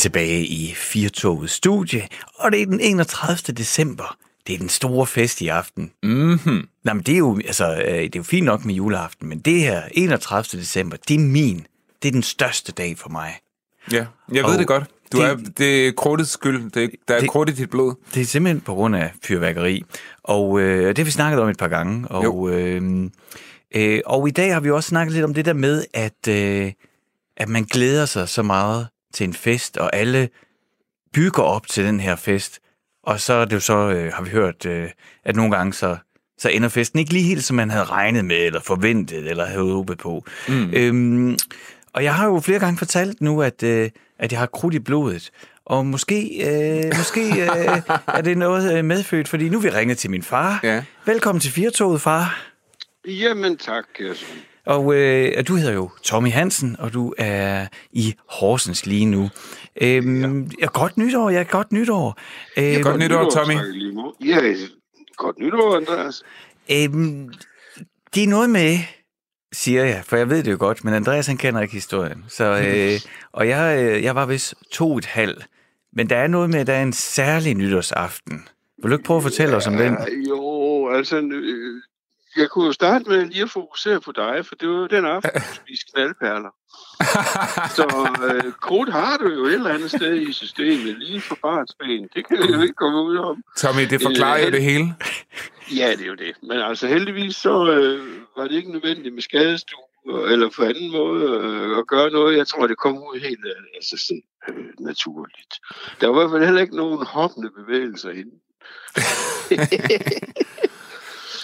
tilbage i Firtoget studie, og det er den 31. december. Det er den store fest i aften. Mhm. Nå, men det er jo, altså, øh, det er jo fint nok med juleaften, men det her 31. december, det er min. Det er den største dag for mig. Ja, jeg ved Og det godt. Du det- er, det er krudtets skyld. Det, der er Det- krudt i dit blod. Det er simpelthen på grund af fyrværkeri. Og øh, det har vi snakket om et par gange. Og, øh, øh, og i dag har vi også snakket lidt om det der med, at, øh, at man glæder sig så meget til en fest, og alle bygger op til den her fest. Og så er det jo så, øh, har vi hørt, øh, at nogle gange så, så ender festen ikke lige helt, som man havde regnet med, eller forventet, eller havde håbet på. Mm. Øhm, og jeg har jo flere gange fortalt nu, at, øh, at jeg har krudt i blodet. Og måske, øh, måske øh, er det noget øh, medfødt, fordi nu vi ringe til min far. Ja. Velkommen til Firtoget, far. Jamen tak, Kirsten. Og øh, du hedder jo Tommy Hansen, og du er i Horsens lige nu. Øhm, ja. Godt nytår, ja, godt nytår. Øhm, Godt nytår, Tommy. Ja, godt nytår, Andreas. Øhm, det er noget med, siger jeg, for jeg ved det jo godt, men Andreas han kender ikke historien. Så, øh, og jeg, øh, jeg var vist to et halvt. Men der er noget med, at der er en særlig nytårsaften. Vil du ikke prøve at fortælle os om den? Ja, jo, altså, øh, jeg kunne jo starte med lige at fokusere på dig, for det var jo den aften, du spiste knaldperler. Så øh, krudt har du jo et eller andet sted i systemet, lige for barnsben. Det kan jeg jo ikke komme ud om. Tommy, det forklarer Øh, jo det hele. Ja, det er jo det. Men altså heldigvis så øh, var det ikke nødvendigt med skadestue eller på anden måde øh, at gøre noget. Jeg tror, det kom ud helt af, af sig øh, naturligt. Der var i hvert fald heller ikke nogen hoppende bevægelser inde.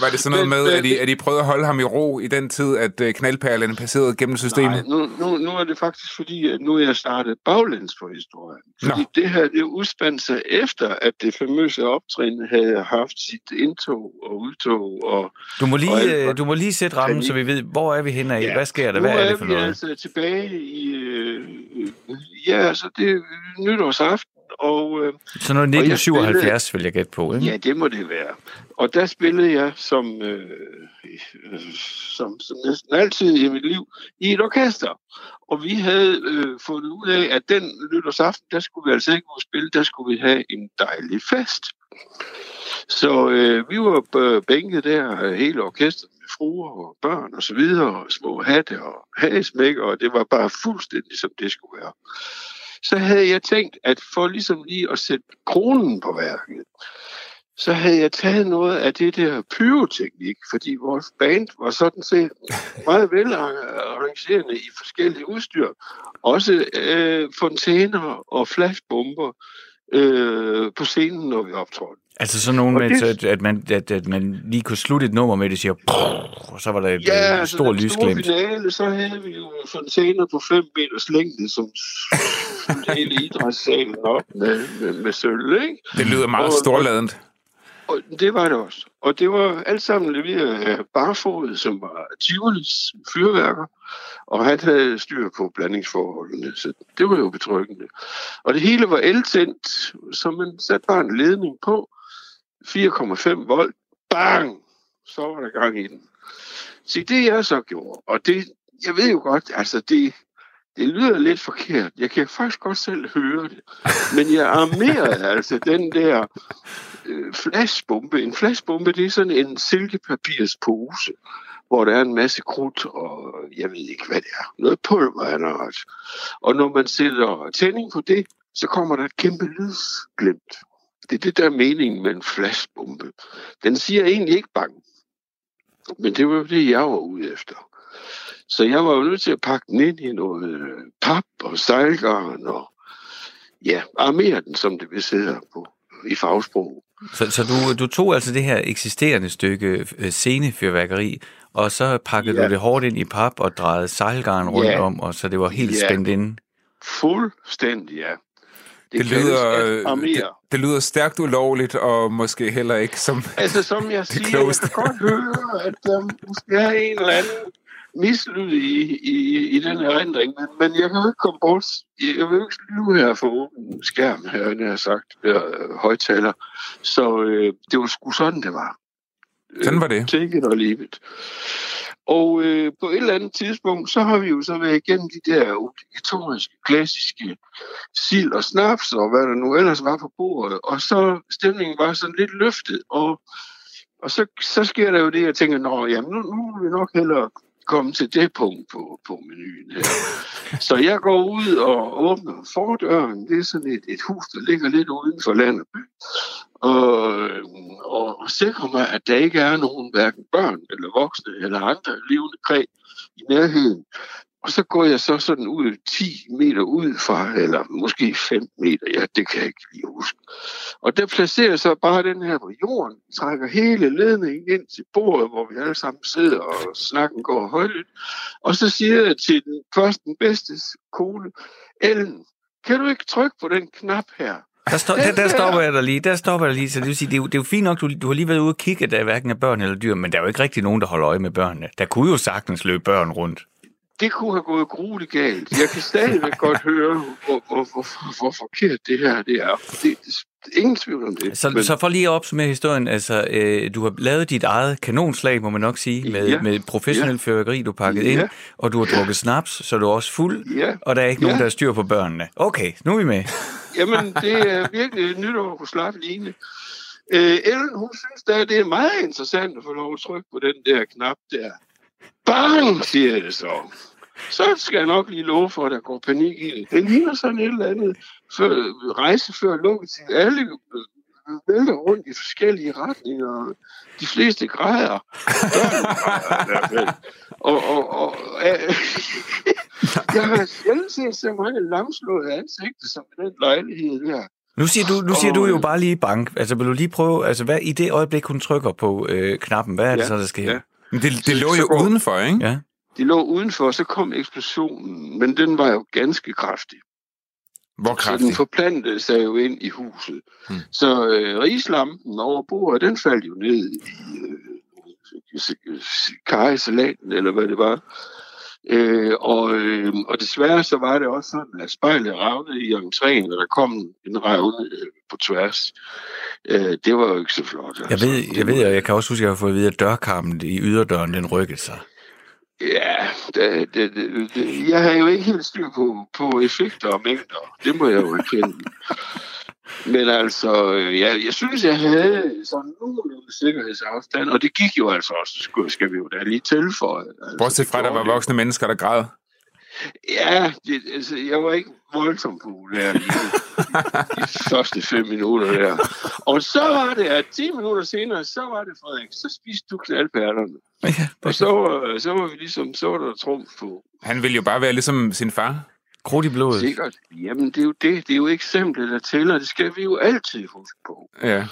Var det sådan noget med, at I, at I prøvede at holde ham i ro i den tid, at øh, knaldperlerne passerede gennem systemet? Nej, nu, nu, nu er det faktisk fordi, at nu er jeg startet baglæns på historien. Fordi Nå. det her, det udspandt sig efter, at det famøse optrin havde haft sit indtog og udtog. Og Du må Og lige, alt- øh, du må lige sætte rammen, så vi ved, hvor er vi henne af? Hvad sker der? Nu Hvad er det for vi noget? altså tilbage i... Øh, ja, altså det er nytårsaften, og... Øh, Så noget 1977 vil jeg gætte på, ikke? Ja, det må det være. Og der spillede jeg som, øh, som, som næsten altid i mit liv i et orkester. Og vi havde øh, fundet ud af, at den nytårsaften, der skulle vi altså ikke og spille, der skulle vi have en dejlig fest. Så øh, vi var bænket der, hele orkestret med fruer og børn og så videre, og små hatte og hagesmæk, og det var bare fuldstændig, som det skulle være. Så havde jeg tænkt, at for ligesom lige at sætte kronen på værket, så havde jeg taget noget af det der pyroteknik, fordi vores band var sådan set meget velarrangerende i forskellige udstyr. Også øh, fontæner og flashbomber øh, på scenen, når vi optrådte. Altså sådan nogen Og med, det- så, at, man, at, at man lige kunne slutte et nummer med, det siger, og så var der et Ja, ja, altså stort lysglimt. finale, så havde vi jo fontæner på 5 meters længde, som hele idrætssalen op med, med, med sølv, ikke? Det lyder meget Og- storladent. Og det var det også. Og det var alt sammen leveret af Barfod, som var Tivolis fyrværker, og han havde styr på blandingsforholdene, så det var jo betryggende. Og det hele var eltændt, så man satte bare en ledning på, 4,5 volt, bang, så var der gang i den. Så det jeg så gjorde, og det, jeg ved jo godt, altså det, det lyder lidt forkert. Jeg kan faktisk godt selv høre det. Men jeg armerede altså den der øh, flashbombe. En flashbombe, det er sådan en silkepapirspose, hvor der er en masse krudt, og jeg ved ikke, hvad det er. Noget pulver er der også. Og når man sætter tænding på det, så kommer der et kæmpe lydsglimt. Det er det, der er meningen med en flashbombe. Den siger egentlig ikke bang. Men det var jo det, jeg var ude efter. Så jeg var jo nødt til at pakke den ind i noget øh, pap og sejlgarn og ja, armere den, som det vil hedder på i fagsprog. Så, så du, du tog altså det her eksisterende stykke øh, scenefyrværkeri, og så pakkede Ja. du det hårdt ind i pap og drejede sejlgarn rundt Ja. om, og så det var helt Ja. spændt inde. Fuldstændig, ja. Det kaldes lyder, øh, det, det lyder stærkt ulovligt, og måske heller ikke som... Altså, som jeg siger, jeg klogeste. kan godt høre, at der måske er en eller anden mislyd i, i, i den her erindring, men, men jeg kan jo ikke komme bort. Jeg vil jo ikke lyve her for åben skærm, her, jeg har sagt, øh, højtaler. Så øh, det var sgu sådan, det var. Sådan var det. Take it or leave it. Og øh, på et eller andet tidspunkt, så har vi jo så været igennem de der obligatoriske, klassiske sild og snaps, og hvad der nu ellers var på bordet. Og så stemningen var sådan lidt løftet, og, og så, så sker der jo det, jeg tænker, nå, jamen nu, nu vil vi nok hellere komme til det punkt på, på menuen her. Så jeg går ud og åbner fordøren. Det er sådan et, et hus, der ligger lidt uden for land og by. Og, og, sikrer mig, at der ikke er nogen hverken børn eller voksne eller andre levende kræg i nærheden. Og så går jeg så sådan ud 10 meter ud fra, eller måske 5 meter, ja, det kan jeg ikke lige huske. Og der placerer jeg så bare den her på jorden, trækker hele ledningen ind til bordet, hvor vi alle sammen sidder, og snakken går højt. Og så siger jeg til den første, den bedste kone, Ellen, kan du ikke trykke på den knap her? Der, stå, der, der stopper jeg dig lige. Der stopper jeg lige. Så det vil sige, det er jo, det er jo fint nok, du, du har lige været ude og kigge, at der er hverken er børn eller dyr, men der er jo ikke rigtig nogen, der holder øje med børnene. Der kunne jo sagtens løbe børn rundt det kunne have gået grueligt galt. Jeg kan stadigvæk godt høre, hvor, hvor, hvor, hvor forkert det her det er. Det, det, ingen tvivl om det. Så, men... så for lige at opsummere historien, altså, øh, du har lavet dit eget kanonslag, må man nok sige, med, ja. med professionel ja. fyrværkeri, du pakket ja. ind, og du har drukket snaps, så du er også fuld, ja. og der er ikke ja. nogen, der styr på børnene. Okay, nu er vi med. Jamen, det er virkelig nytår på slap lignende. Øh, Ellen, hun synes, at det er meget interessant at få lov at trykke på den der knap der. Bang, siger det så. Så skal jeg nok lige love for, at der går panik i det. Det ligner sådan et eller andet før, rejse før lukketid. Alle øh, vælter rundt i forskellige retninger. De fleste græder. græder og, og, og øh, jeg har sjældent set så mange lamslåede ansigter som i den lejlighed der. Nu siger du, nu siger du jo bare lige bank. Altså, vil du lige prøve, altså, hvad i det øjeblik, hun trykker på øh, knappen, hvad er det ja, så, der sker? Ja. Men det, det lå jo går, udenfor, ikke? Ja. Det lå udenfor, så kom eksplosionen, men den var jo ganske kraftig. Hvor kraftig? Så den forplantede sig jo ind i huset. Hmm. Så øh, rislampen over bordet, den faldt jo ned i øh, kajesalaten, eller hvad det var. Øh, og, øh, og desværre så var det også sådan, at spejlet ravnede i entréen, og der kom en revne øh, på tværs. Øh, det var jo ikke så flot. Altså. Jeg ved, jeg ved, og jeg kan også huske, at jeg har fået at vide, at dørkarmen i yderdøren, den rykkede sig. Ja, det, det, det, jeg har jo ikke helt styr på, på effekter og mængder. Det må jeg jo erkende. Men altså, jeg, jeg synes, jeg havde sådan nogenlunde sikkerhedsafstand, og det gik jo altså også, skal, skal vi jo da lige tilføje. Altså, Bortset fra, at der var voksne mennesker, der græd. Ja, det, altså, jeg var ikke voldsomt populær lige de første fem minutter der. Og så var det, at 10 minutter senere, så var det, Frederik, så spiste du knaldpærlerne. Ja, og så, så var vi ligesom, så var der trumf på. Han ville jo bare være ligesom sin far. Krudt i blodet. Sikkert. Jamen, det er jo det. Det er jo eksemplet, der tæller. Det skal vi jo altid huske på. Ja.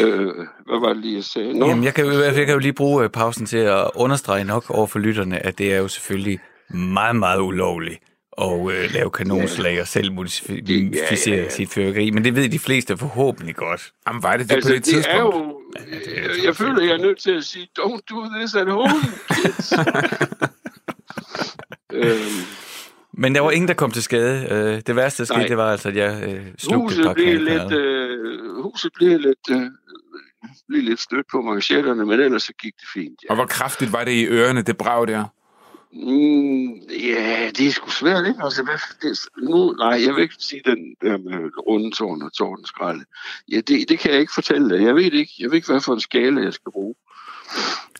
Øh, hvad var det lige, jeg sagde? Nå. Jamen, jeg kan, jeg kan jo lige bruge øh, pausen til at understrege nok over for lytterne, at det er jo selvfølgelig meget, meget ulovligt at øh, lave kanonslag og selv modificere ja, ja, ja. sit fyrværkeri. Men det ved de fleste forhåbentlig godt. Jamen, var det det altså, på det, det tidspunkt? Er jo, ja, det er jeg, jeg føler, jeg er nødt til at sige, don't do this at home, kids. øhm, men der var ingen, der kom til skade. Øh, det værste, der skete, Nej. det var altså, at jeg øh, slugte huset et par blev lidt, øh, Huset blev lidt, øh, blev lidt stødt på manchetterne, men ellers så gik det fint. Ja. Og hvor kraftigt var det i ørerne, det brag der? Mm, ja, det er sgu svært, ikke? Altså, hvad, det, nu, nej, jeg vil ikke sige den der med rundetårn og tårnskralde. Ja, det, det kan jeg ikke fortælle dig. Jeg ved ikke. Jeg ved ikke, hvad for en skala jeg skal bruge.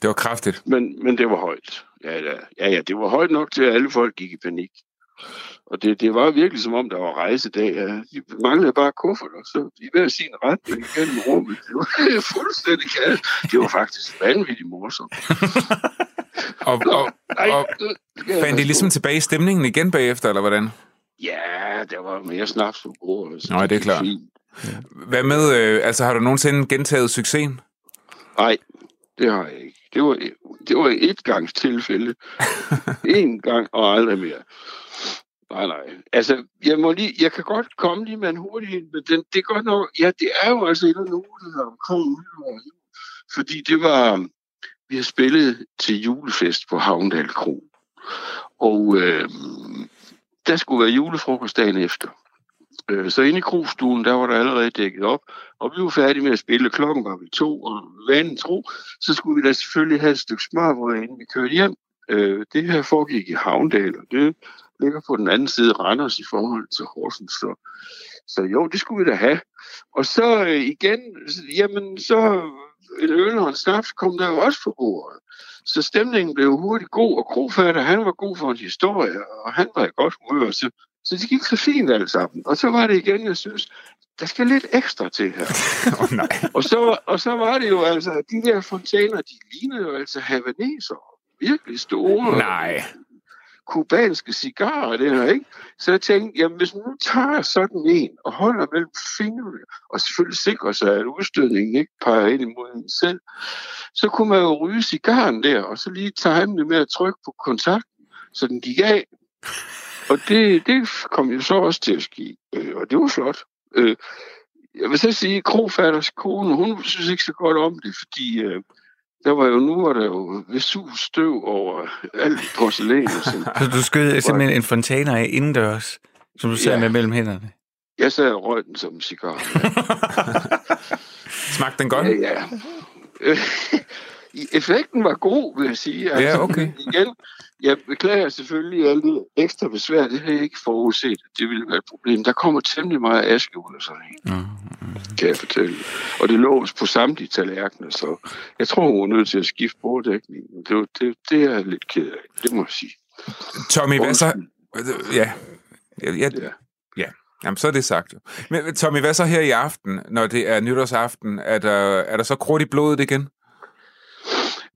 Det var kraftigt. Men, men det var højt. Ja, ja, ja, ja, det var højt nok til, at alle folk gik i panik. Og det, det var virkelig som om, der var rejsedag. Ja. De manglede bare kufferter, så i hver sin retning gennem rummet. Det var fuldstændig kæft. Det var faktisk vanvittigt morsomt. og, og, og fandt I ligesom tilbage i stemningen igen bagefter, eller hvordan? Ja, der var mere snaps på bordet. Nej, det er klart. Hvad med, øh, altså har du nogensinde gentaget succesen? Nej, det har jeg ikke. Det var, det var et gangs tilfælde. en gang og aldrig mere. Nej, nej. Altså, jeg, må lige, jeg kan godt komme lige med en hurtig men den, det er godt nok, ja, det er jo altså et af nogle omkring nytår. Fordi det var, vi har spillet til julefest på Havndal Kro. Og øh, der skulle være julefrokost dagen efter. Øh, så inde i krogstuen, der var der allerede dækket op, og vi var færdige med at spille. Klokken var vi to, og vanen tro, så skulle vi da selvfølgelig have et stykke smørbrød, inden vi kørte hjem. Øh, det her foregik i Havndal, og det ligger på den anden side Randers i forhold til Horsens. Så, så jo, det skulle vi da have. Og så øh, igen, jamen så en øl og en snaps kom der jo også på bordet. Så stemningen blev hurtigt god, og Krofatter, han var god for en historie, og han var i godt humør, så, så det gik så fint alt sammen. Og så var det igen, jeg synes, der skal lidt ekstra til her. oh, nej. og, så, og så var det jo altså, de der fontæner, de lignede jo altså havaneser. Virkelig store. Nej. Kubanske cigarer, det her, ikke? Så jeg tænkte, jamen hvis man nu tager sådan en og holder mellem fingrene, og selvfølgelig sikrer sig, at udstødningen ikke peger ind imod en selv, så kunne man jo ryge cigaren der, og så lige time det med at trykke på kontakten, så den gik af. Og det, det kom jo så også til at ske, øh, og det var flot. Øh, jeg vil så sige, at Krofatters kone, hun synes ikke så godt om det, fordi øh, der var jo, nu var der jo Vesus støv over alt porcelæn. Så du skød simpelthen en fontæne af indendørs, som du ser ja. med mellem hænderne? Jeg sad og røg den som en cigar. Ja. Smagte den godt? Ja, ja. Effekten var god, vil jeg sige. Altså, ja, okay. Igen, jeg beklager selvfølgelig alt det ekstra besvær. Det har jeg ikke forudset, det ville være et problem. Der kommer temmelig meget aske ud af sådan en, mm, kan jeg fortælle. Og det lås på samtlige tallerkener, så jeg tror, hun er nødt til at skifte borddækningen. Det, det, det er jeg lidt ked af, det må jeg sige. Tommy, hvad så? Ja, ja, ja. ja. ja. Jamen, så er det sagt. Men Tommy, hvad så her i aften, når det er nytårsaften? Er der, er der så krudt i blodet igen?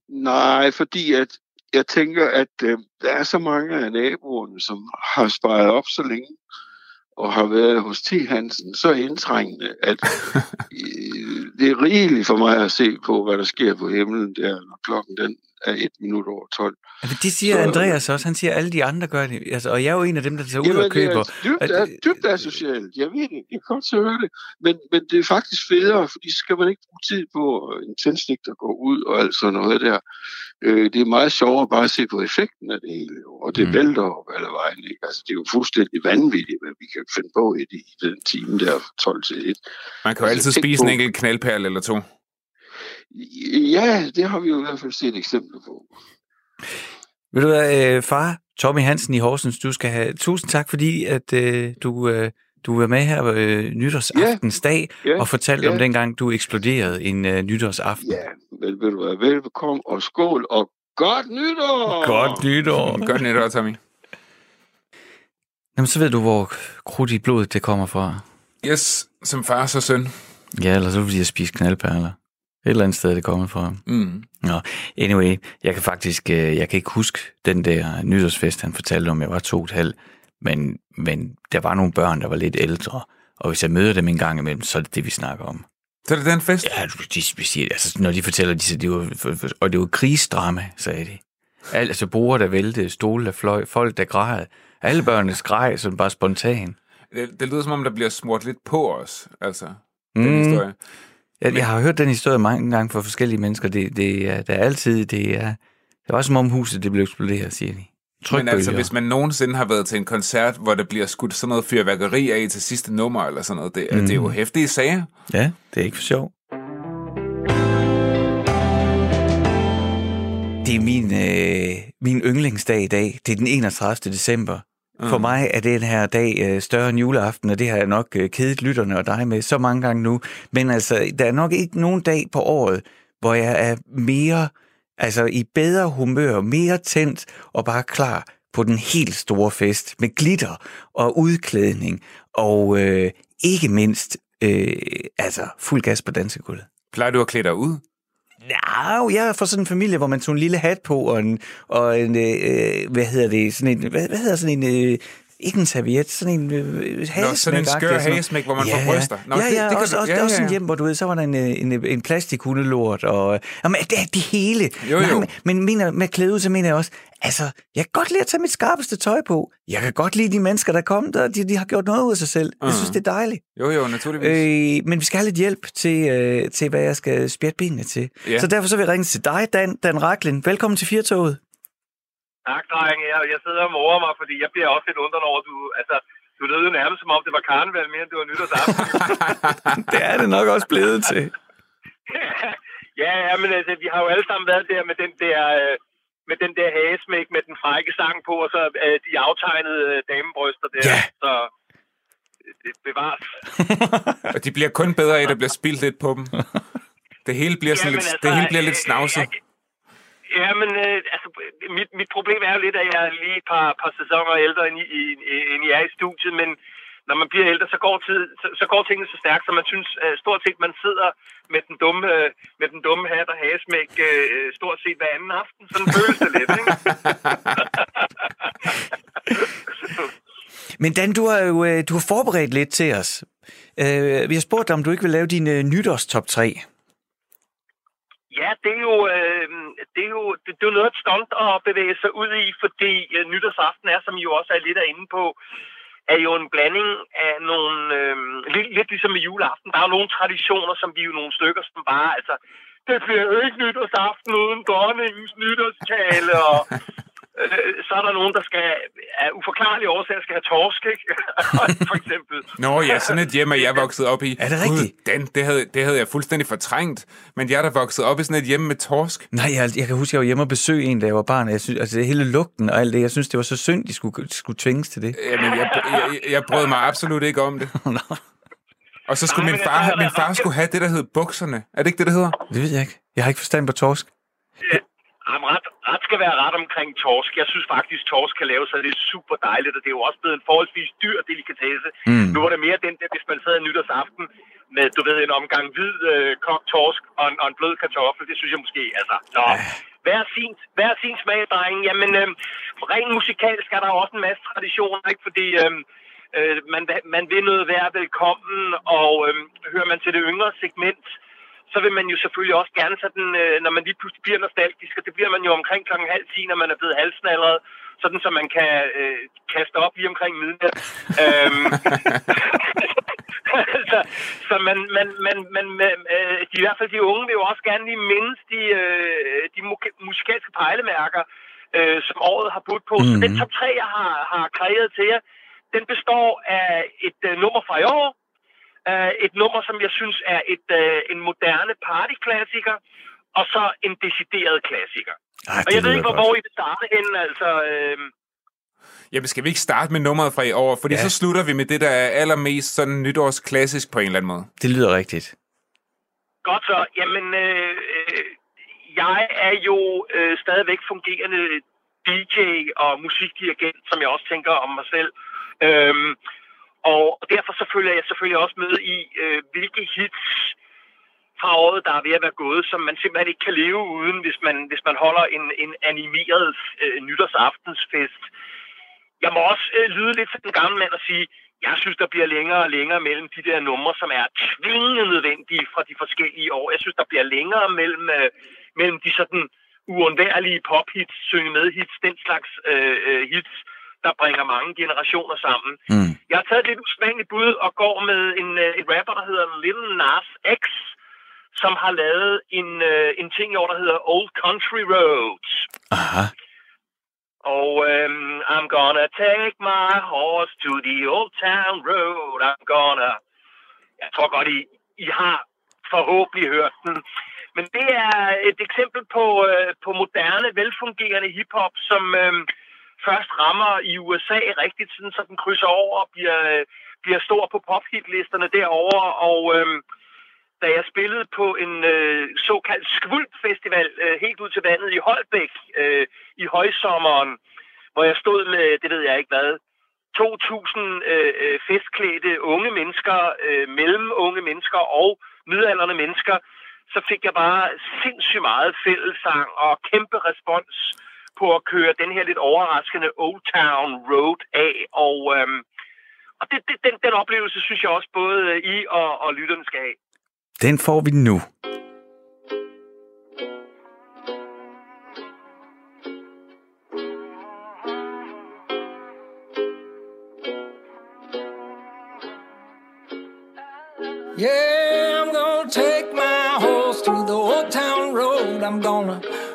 Nej, fordi at jeg tænker, at øh, der er så mange af naboerne, som har sparet op så længe, og har været hos T. Hansen så indtrængende, at øh, det er rigeligt for mig at se på, hvad der sker på himlen der, når klokken den er et minut over 12. Ja, men det siger så, Andreas også. Han siger, at alle de andre gør det. Altså, og jeg er jo en af dem, der tager ud og køber. Det er dybt, er, dybt asocialt. Jeg ved det. Jeg kan godt høre det. Men, men det er faktisk federe, fordi så skal man ikke bruge tid på en tændstik, der går ud og alt sådan noget der. Øh, det er meget sjovere bare at se på effekten af det hele. Og det mm. vælter op alle vejen. Ikke? Altså, det er jo fuldstændig vanvittigt, hvad vi kan finde på i, i den time der 12 til 1. Man kan jo altså, altid spise på... en enkelt knaldperle eller to. Ja, det har vi jo i hvert fald set eksempler på. Ved du hvad, øh, far, Tommy Hansen i Horsens, du skal have tusind tak, fordi at øh, du, øh, du var med her øh, nytårsaftensdag ja, ja, og fortalte ja. om dengang, du eksploderede en øh, nytårsaften. Ja, vel, vil du være velbekomme, og skål, og godt nytår! Godt nytår! godt nytår, Tommy. Jamen, så ved du, hvor krudt i blodet det kommer fra. Yes, som far så søn. Ja, eller så vil jeg spise knaldperler. Et eller andet sted er det kommet fra. Mm. Nå, anyway, jeg kan faktisk, øh, jeg kan ikke huske den der nytårsfest, han fortalte om, jeg var to og et halvt, men, men der var nogle børn, der var lidt ældre, og hvis jeg møder dem en gang imellem, så er det det, vi snakker om. Så er det den fest? Ja, de, de, altså, når de fortæller, de, det var, og det var krigsdrama, sagde de. Altså bruger der væltede, stole der fløj, folk der græd. Alle børnene skreg sådan bare spontan. Det, det lyder som om, der bliver smurt lidt på os, altså, den mm. historie. Jeg, jeg har hørt den historie mange gange fra forskellige mennesker. Det, det er, der er altid, det er, det er også som om huset det blev eksploderet, siger de. Men altså, hvis man nogensinde har været til en koncert, hvor der bliver skudt sådan noget fyrværkeri af til sidste nummer, eller sådan noget, det, mm. det er jo mm. hæftige sager. Ja, det er ikke for sjov. Det er min, øh, min yndlingsdag i dag. Det er den 31. december. Mm. For mig er den her dag øh, større end juleaften, og det har jeg nok øh, kedet lytterne og dig med så mange gange nu. Men altså, der er nok ikke nogen dag på året, hvor jeg er mere, altså i bedre humør, mere tændt og bare klar på den helt store fest med glitter og udklædning og øh, ikke mindst øh, altså fuld gas på dansegulvet. Plejer du at klæde dig ud? Ja, jeg er fra sådan en familie, hvor man tog en lille hat på, og en, og en øh, hvad hedder det, sådan en, hvad, hvad hedder sådan en, øh, ikke en serviet, sådan en øh, hagesmæk. Nå, sådan en skør hagesmæk, hvor man ja, får bryster. Nå, ja, ja, det, det også, også, ja, ja. også en hjem, hvor du ved, så var der en, øh, en, en plastikhundelort, og jamen, det er det hele. Jo, jo. Nej, men, men mener, med klæde så mener jeg også, altså, jeg kan godt lide at tage mit skarpeste tøj på. Jeg kan godt lide de mennesker, der er kommet, og de, de har gjort noget ud af sig selv. Uh-huh. Jeg synes, det er dejligt. Jo, jo, naturligvis. Øh, men vi skal have lidt hjælp til, øh, til hvad jeg skal spjætte benene til. Ja. Så derfor så vil jeg ringe til dig, Dan, Dan Raklin. Velkommen til Firtoget. Tak, drenge. Jeg, jeg sidder og morer mig, fordi jeg bliver også lidt undret over, du, altså, du lød jo nærmest som om, det var karneval mere, end det var nytårsaften. det er det nok også blevet til. ja, ja, men altså, vi har jo alle sammen været der med den der, øh, med den der hagesmæk med den frække sang på, og så øh, de aftegnede øh, damebryster der. Ja. Så det bevares. og de bliver kun bedre af, at der bliver spildt lidt på dem. Det hele bliver, sådan Jamen, lidt, altså, det hele bliver lidt øh, snavset. jeg- Ja, men øh, altså, mit, mit problem er jo lidt, at jeg er lige et par, par sæsoner ældre, end I, I- end I er i studiet, men når man bliver ældre, så går, tid, så, så går tingene så stærkt, så man synes øh, stort set, man sidder med den dumme, øh, med den dumme hat og hagesmæk øh, stort set hver anden aften. Sådan føles det lidt, ikke? Men Dan, du har jo øh, du har forberedt lidt til os. Øh, vi har spurgt dig, om du ikke vil lave din øh, nytårstop 3. Ja, det er jo, øh, det er jo, det, det er jo noget af et stunt at bevæge sig ud i, fordi øh, nytårsaften er, som I jo også er lidt inde på, er jo en blanding af nogle, øh, lidt, lidt ligesom med juleaften, der er jo nogle traditioner, som vi jo nogle stykker, som bare, altså, det bliver jo ikke nytårsaften uden dronningens nytårstale, og øh, så er der nogen, der skal, af uforklarlige årsager, skal have torsk, ikke? For eksempel. Nå ja, sådan et hjem er jeg vokset op i. Er det rigtigt? Gud, Dan, det havde, det havde jeg fuldstændig fortrængt. Men jeg er da vokset op i sådan et hjem med torsk. Nej, jeg, jeg kan huske, jeg var hjemme og besøge en, da jeg var barn. Jeg synes, altså, det hele lugten og alt det, jeg synes, det var så synd, de skulle, skulle tvinges til det. Jamen, jeg, jeg, jeg brød mig absolut ikke om det. Og så skulle Nej, min far, min far skulle have det, der hed bukserne. Er det ikke det, det hedder? Det ved jeg ikke. Jeg har ikke forstand på torsk. Jamen, ret, ret skal være ret omkring torsk. Jeg synes faktisk, torsk kan lave sig. Det er super dejligt, og det er jo også blevet en forholdsvis dyr delikatesse. Mm. Nu var det mere den der, hvis man sad nytårsaften med, du ved, en omgang hvid øh, kogt torsk og en, og en blød kartoffel. Det synes jeg måske, altså. Nå, hver sin, hver sin smag, dreng. Jamen, øh, rent musikalsk er der også en masse traditioner, ikke? Fordi øh, øh, man, man vil noget være velkommen, og øh, hører man til det yngre segment, så vil man jo selvfølgelig også gerne sådan, øh, når man lige pludselig bliver nostalgisk, og det bliver man jo omkring klokken halv 10, når man er blevet halsnalret, sådan så man kan øh, kaste op lige omkring midnat. øhm, så, så man, man, man, man, man øh, de, i hvert fald de unge vil jo også gerne lige mindes de, øh, de mu- musikalske pejlemærker, øh, som året har budt på. Mm. Så den top 3, jeg har, har kreeret til jer, den består af et øh, nummer fra i år, øh, et nummer, som jeg synes er et øh, en moderne partyklassiker, og så en decideret klassiker. Ej, Og jeg ved ikke, hvor, hvor I vil starte henne, altså... Øh, Jamen, skal vi ikke starte med nummeret fra i år? Fordi Ja. så slutter vi med det, der er allermest sådan nytårsklassisk på en eller anden måde. Det lyder rigtigt. Godt så. Jamen, øh, øh, jeg er jo øh, stadigvæk fungerende DJ og musikdirigent, som jeg også tænker om mig selv. Øhm, og derfor så følger jeg selvfølgelig også med i, øh, hvilke hits fra året, der er ved at være gået, som man simpelthen ikke kan leve uden, hvis man, hvis man holder en, en animeret øh, nytårsaftensfest. Jeg må også øh, lyde lidt til den gamle mand og sige, jeg synes, der bliver længere og længere mellem de der numre, som er tvingende nødvendige fra de forskellige år. Jeg synes, der bliver længere mellem, øh, mellem de sådan uundværlige pophits, synge med hits, den slags øh, øh hits, der bringer mange generationer sammen. Mm. Jeg har taget et lidt usædvanligt bud og går med en, øh, et rapper, der hedder Little Nas X, som har lavet en, øh, en ting i år, der hedder Old Country Roads. Aha. Og øhm, I'm gonna take my horse to the old town road. I'm gonna... Jeg tror godt, I, I har forhåbentlig hørt den. Men det er et eksempel på, øh, på moderne, velfungerende hiphop, som øh, først rammer i USA rigtigt, sådan, så den krydser over og bliver, øh, bliver stor på pophitlisterne derovre. Og øh, da jeg spillede på en øh, såkaldt skvulp-festival øh, helt ud til vandet i Holbæk øh, i højsommeren, hvor jeg stod med, det ved jeg ikke hvad, 2.000 øh, øh, festklædte unge mennesker, øh, mellemunge mennesker og midaldrende mennesker, så fik jeg bare sindssygt meget fællesang og kæmpe respons på at køre den her lidt overraskende Old Town Road af. Og, øhm, og det, det, den, den oplevelse synes jeg også både I og, og lytterne skal have. Den får vi nu. Yeah, I'm gonna take my horse to the old town road. I'm gonna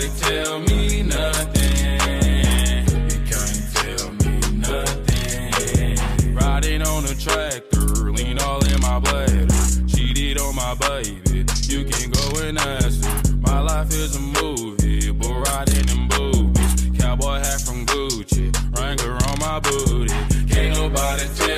Nobody tell me nothing. You can't tell me nothing. Riding on a tractor, lean all in my bladder. Cheated on my baby, you can go and ask her. My life is a movie, but riding in boobies. Cowboy hat from Gucci, Wrangler on my booty. Can't nobody tell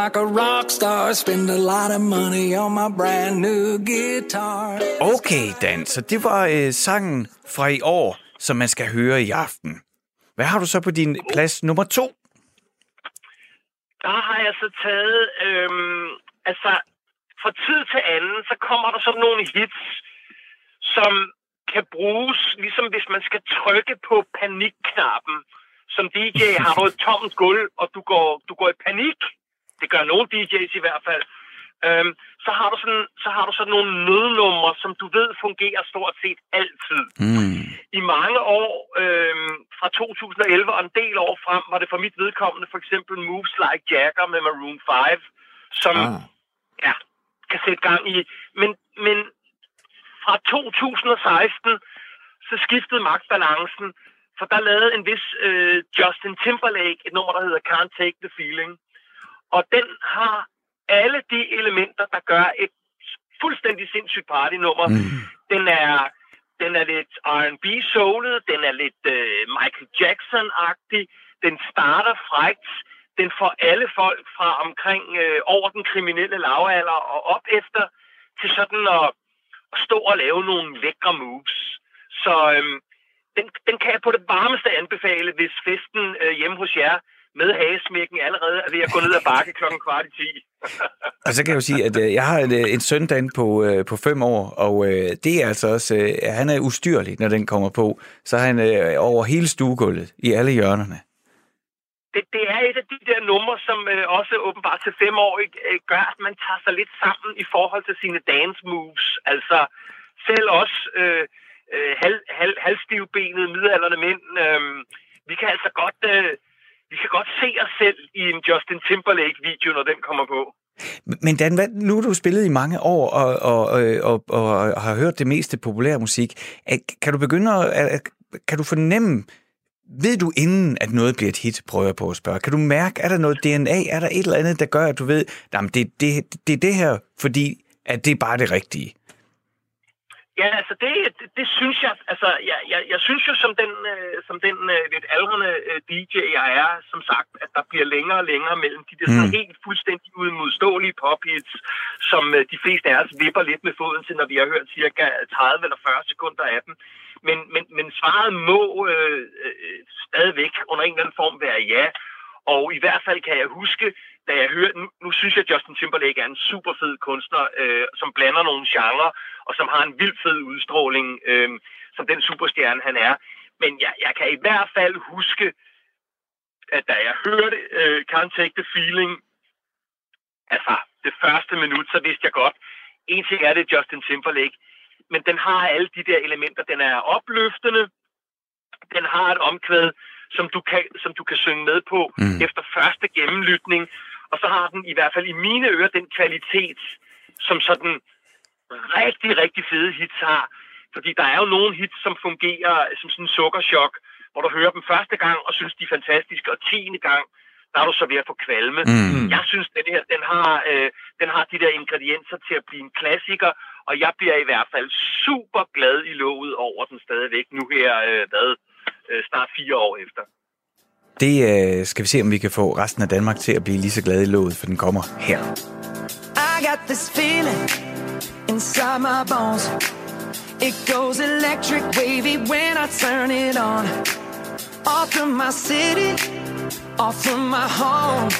like a rock star. Spend a lot of money on my brand new guitar. Okay, Dan, så det var øh, sangen fra i år, som man skal høre i aften. Hvad har du så på din plads nummer to? der har jeg så taget, øhm, altså fra tid til anden, så kommer der sådan nogle hits, som kan bruges, ligesom hvis man skal trykke på panikknappen. Som DJ har du et tomt gulv, og du går, du går i panik. Det gør nogle DJ's i hvert fald. Øhm, så, har du sådan, så har du sådan nogle nødnumre, som du ved fungerer stort set altid. Mm. I mange år, øhm, fra 2011 og en del år frem, var det for mit vedkommende for eksempel Moves Like Jagger med Maroon 5, som Ah. ja, kan sætte gang i. Men, men fra 2016, så skiftede magtbalancen, for der lavede en vis øh, Justin Timberlake et nummer, der hedder Can't Take the Feeling. Og den har alle de elementer, der gør et fuldstændig sindssygt partynummer. Mm. Den er den er lidt R&B soulet, den er lidt øh, Michael Jackson-agtig, den starter frægt, den får alle folk fra omkring øh, over den kriminelle lavalder og op efter til sådan at, at stå og lave nogle lækre moves. Så øhm, den, den kan jeg på det varmeste anbefale, hvis festen øh, hjemme hos jer med hagesmækken allerede er ved at gå ned ad bakke klokken kvart i 10. Og så kan jeg jo sige, at øh, jeg har en, øh, en søn, Dan, på, øh, på fem år, og øh, det er altså også, øh, han er ustyrlig, når den kommer på. Så er han øh, over hele stuegulvet, i alle hjørnerne. det, det er et af de der numre, som øh, også åbenbart til fem år øh, gør, at man tager sig lidt sammen i forhold til sine dance moves. Altså selv os øh, øh, hal, hal, halvstivbenede midalderne mænd, øh, vi kan altså godt, øh, vi kan godt se os selv i en Justin Timberlake-video, når den kommer på. Men Dan, hvad, nu har du spillet i mange år og, og, og, og, og har hørt det meste populære musik. Kan du begynde at, at- kan du fornemme, ved du inden, at noget bliver et hit, prøver jeg på at spørge. Kan du mærke, er der noget DNA, er der et eller andet, der gør, at du ved, jamen det, det, det er det her, fordi at det er bare det rigtige? Ja, altså det, det, det synes jeg, altså jeg, jeg, jeg synes jo som den, øh, som den øh, lidt aldrende øh, DJ jeg er, som sagt, at der bliver længere og længere mellem de der mm. sådan helt fuldstændig udmodståelige pophits, som øh, de fleste af os vipper lidt med foden til, når vi har hørt cirka 30 eller 40 sekunder af dem. Men, men, men svaret må øh, øh, stadigvæk under en eller anden form være ja. Og i hvert fald kan jeg huske, da jeg hørte, nu, nu synes jeg, at Justin Timberlake er en super fed kunstner, øh, som blander nogle genrer, og som har en vild fed udstråling, øh, som den superstjerne han er. Men jeg, jeg kan i hvert fald huske, at da jeg hørte øh, Can't Take the Feeling, altså det første minut, så vidste jeg godt, en ting er det Justin Timberlake, men den har alle de der elementer. Den er opløftende, den har et omkvæd, som du kan, som du kan synge med på mm. efter første gennemlytning, og så har den i hvert fald i mine ører den kvalitet, som sådan rigtig, rigtig fede hits har. Fordi der er jo nogle hits, som fungerer som sådan en sukkerchok, hvor du hører dem første gang og synes, de er fantastiske, og tiende gang, der er du så ved at få kvalme. Mm. Jeg synes, den her, den har, øh, den har de der ingredienser til at blive en klassiker, og jeg bliver i hvert fald super glad i låget over den stadigvæk, nu her, øh, hvad, øh, snart fire år efter. Det øh, skal vi se, om vi kan få resten af Danmark til at blive lige så glade i låget, for den kommer her. I got this feeling inside my bones. It goes electric wavy when I turn it on. Off from my city, off from my home.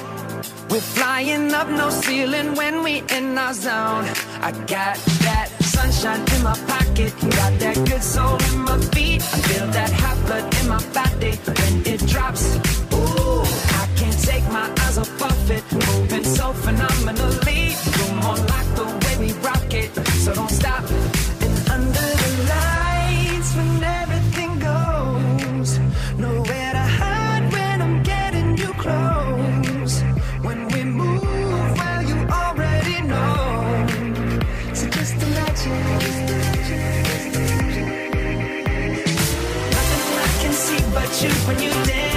We're flying up no ceiling when we in our zone. I got that sunshine in my pocket, got that good soul in my feet. I feel that hot blood in my body when it drops. Take my eyes off of it, moving so phenomenally. You're more like the way we rock it, so don't stop. And under the lights, when everything goes, nowhere to hide when I'm getting you close. When we move, well, you already know. So just imagine. Nothing I can see but you when you dance,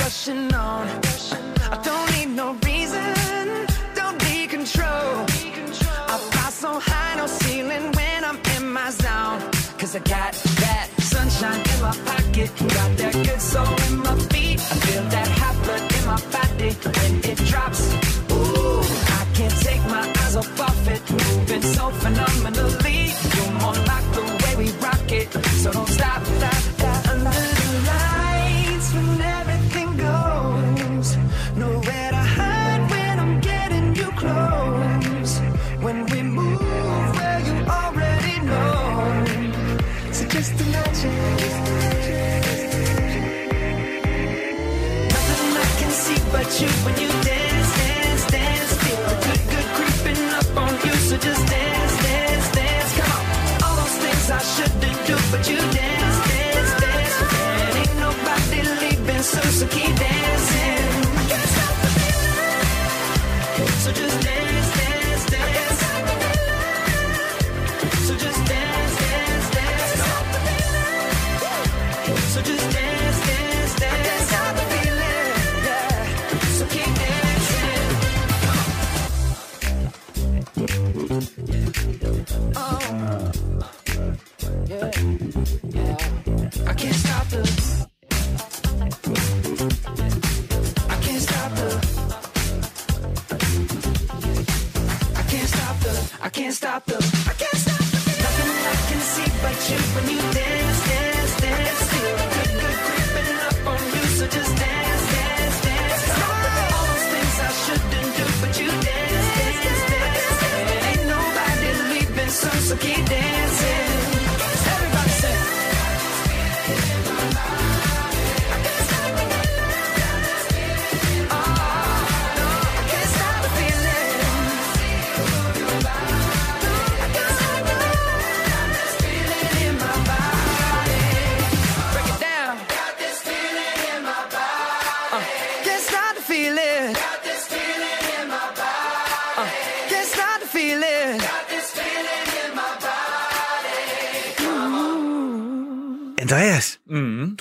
rushing on. I don't need no reason, don't need control. I fly so high, no ceiling when I'm in my zone. Cause I got that sunshine in my pocket, got So just dance,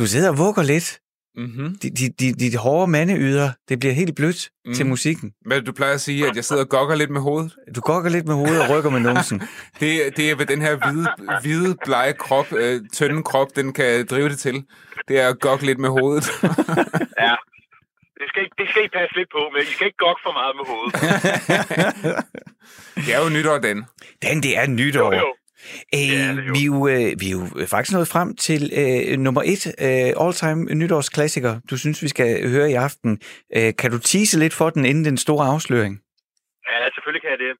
sidder og vugger lidt. Mm-hmm. De, de, de, de hårde mandeyder, det bliver helt blødt mm. til musikken. Men du plejer at sige, at jeg sidder og gokker lidt med hovedet. Du gokker lidt med hovedet og rykker med numsen. Det, det er, hvad den her hvide, hvide blege krop, øh, tynde krop, den kan drive det til. Det er at gokke lidt med hovedet. Ja. Det skal, I, det skal I passe lidt på med. I skal ikke gokke for meget med hovedet. det er jo nytår, Dan. Dan, det er nytår. Jo, jo. Øh, er det jo. vi, er jo, øh, vi er jo faktisk nået frem til øh, nummer et øh, all-time nytårsklassiker, du synes, vi skal høre i aften. Øh, kan du tease lidt for den, inden den store afsløring? Ja, selvfølgelig kan jeg det.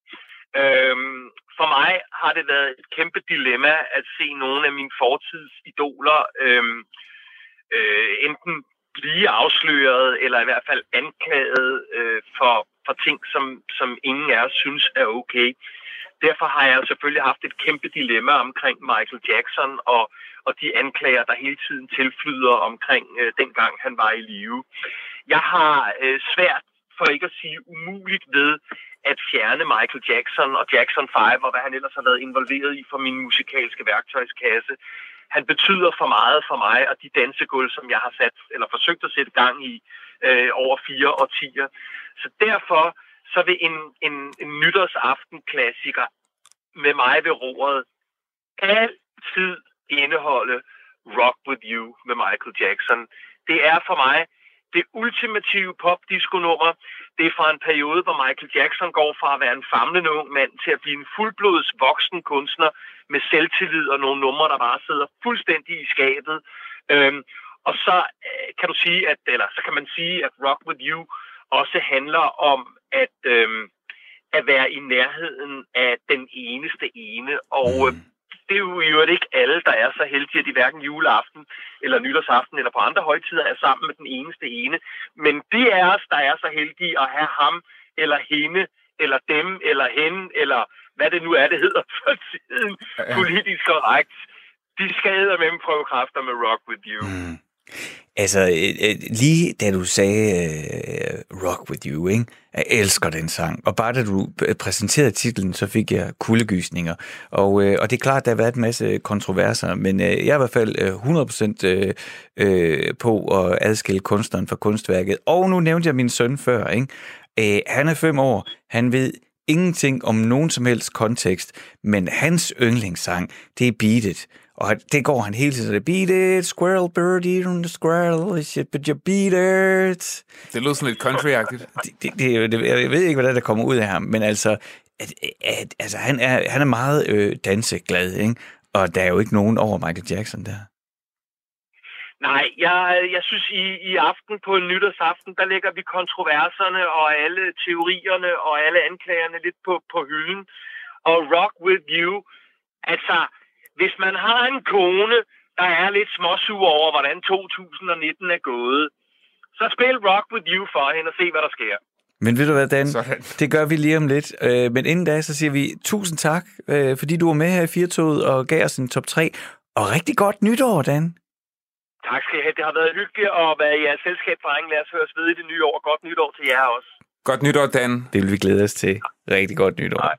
Øhm, for mig har det været et kæmpe dilemma at se nogle af mine fortidsidoler øhm, øh, enten blive afsløret, eller i hvert fald anklaget øh, for, for ting, som, som ingen af os synes er okay. Derfor har jeg selvfølgelig haft et kæmpe dilemma omkring Michael Jackson og, og de anklager, der hele tiden tilflyder omkring øh, dengang han var i live. Jeg har øh, svært, for ikke at sige umuligt ved, at fjerne Michael Jackson og Jackson 5 og hvad han ellers har været involveret i for min musikalske værktøjskasse. han betyder for meget for mig og de dansegulv, som jeg har sat, eller forsøgt at sætte gang i øh, over fire årtier. Så derfor så vil en, en, en nytårsaftenklassiker med mig ved roret altid indeholde Rock With You med Michael Jackson. Det er for mig det ultimative pop-disco-nummer. Det er fra en periode, hvor Michael Jackson går fra at være en famlende ung mand til at blive en fuldblods voksen kunstner med selvtillid og nogle numre, der bare sidder fuldstændig i skabet. Øhm, og så øh, kan du sige, at, eller så kan man sige, at Rock With You også handler om at, øhm, at være i nærheden af den eneste ene. Og øh, mm det er jo i øvrigt ikke alle, der er så heldige, at de hverken juleaften eller nytårsaften eller på andre højtider er sammen med den eneste ene. Men det er os, der er så heldige at have ham eller hende eller dem eller hende eller hvad det nu er, det hedder for tiden, ja. politisk korrekt. De skader med prøve kræfter med Rock With You. Mm. Altså, øh, øh, lige da du sagde uh, Rock With You, ikke? jeg elsker den sang. Og bare da du præsenterede titlen, så fik jeg kuldegysninger. Og, uh, og det er klart, der har været en masse kontroverser, men uh, jeg er i hvert fald uh, 100% uh, på at adskille kunstneren fra kunstværket. Og nu nævnte jeg min søn før. Ikke? Uh, han er fem år. Han ved ingenting om nogen som helst kontekst, men hans yndlingssang, det er Beat It. Og det går han hele tiden. Beat it, squirrel, bird, eat on the squirrel, shit, but you beat it. Det lyder sådan lidt country-agtigt. Det, det, det, det, jeg ved ikke, hvad der kommer ud af ham, men altså, at, at, altså han, er, han er meget øh, danseglad, ikke? Og der er jo ikke nogen over Michael Jackson der. Nej, jeg, jeg synes i, i aften på en nytårsaften, der lægger vi kontroverserne og alle teorierne og alle anklagerne lidt på, på hylden. Og Rock With You, altså hvis man har en kone, der er lidt småsur over, hvordan 2019 er gået, så spil Rock With You for hende og se, hvad der sker. Men ved du hvad, Dan? Sådan. Det gør vi lige om lidt. Øh, men inden da, så siger vi tusind tak, øh, fordi du var med her i Firtoget og gav os en top 3. Og rigtig godt nytår, Dan. Tak skal I have. Det har været hyggeligt at være i jeres selskab, drenge. Lad os høres ved i det nye år. Godt nytår til jer også. Godt nytår, Dan. Det vil vi glæde os til. Rigtig godt nytår. Nej.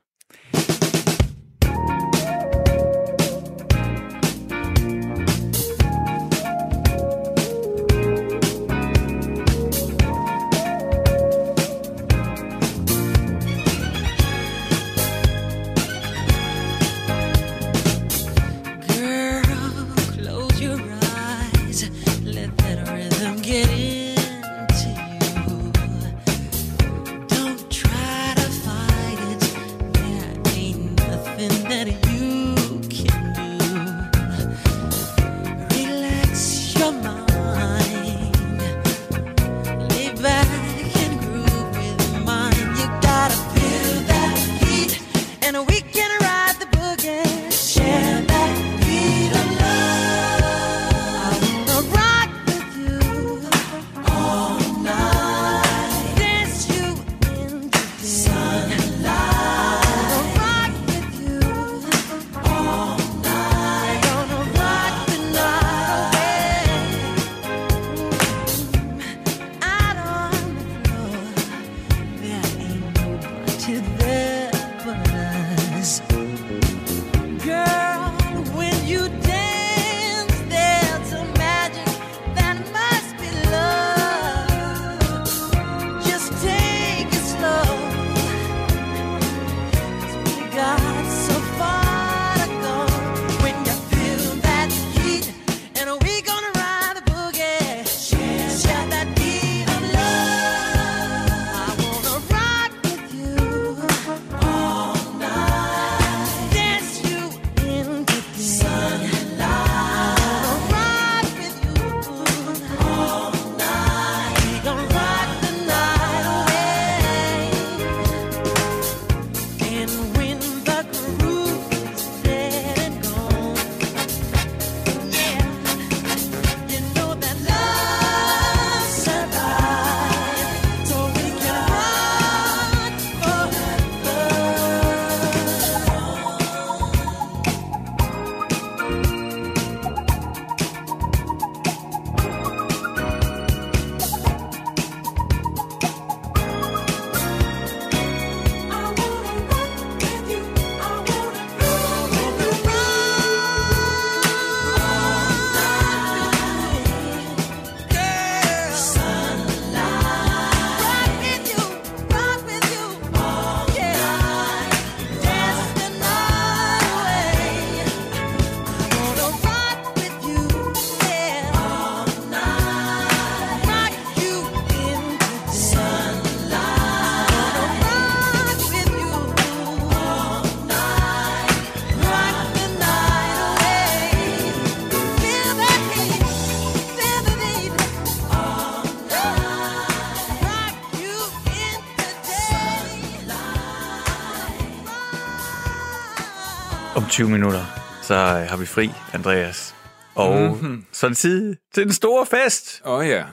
20 minutter, så øh, har vi fri, Andreas. Og mm-hmm. så er det tid til den store fest. Åh oh, ja.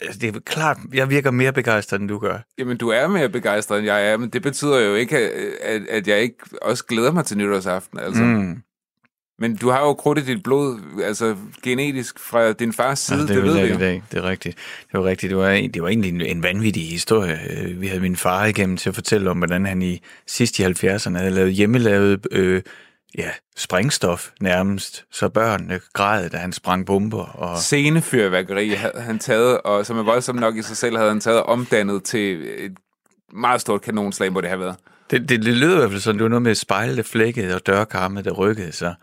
Altså, Det er klart, jeg virker mere begejstret, end du gør. Jamen, du er mere begejstret, end jeg er, men det betyder jo ikke, at, at jeg ikke også glæder mig til nytårsaften. Altså. Mm. Men du har jo krudt i dit blod, altså genetisk fra din fars side, Altså, det, det ved vi jo. dag. Det er rigtigt. Det var rigtigt. Det var, det var egentlig en, en vanvittig historie. Øh, Vi havde min far igennem til at fortælle om, hvordan han i sidst i 70'erne havde lavet hjemmelavet øh, ja, sprængstof nærmest, så børnene græd, da han sprang bomber. Og, Scenefyrværkeri havde han taget, og som er voldsomt nok i sig selv, havde han taget og omdannet til et meget stort kanonslag, må det have været. Det, det, det lød i hvert fald sådan, det var noget med spejle, der flækkede, og dørkarme, der rykkede sig.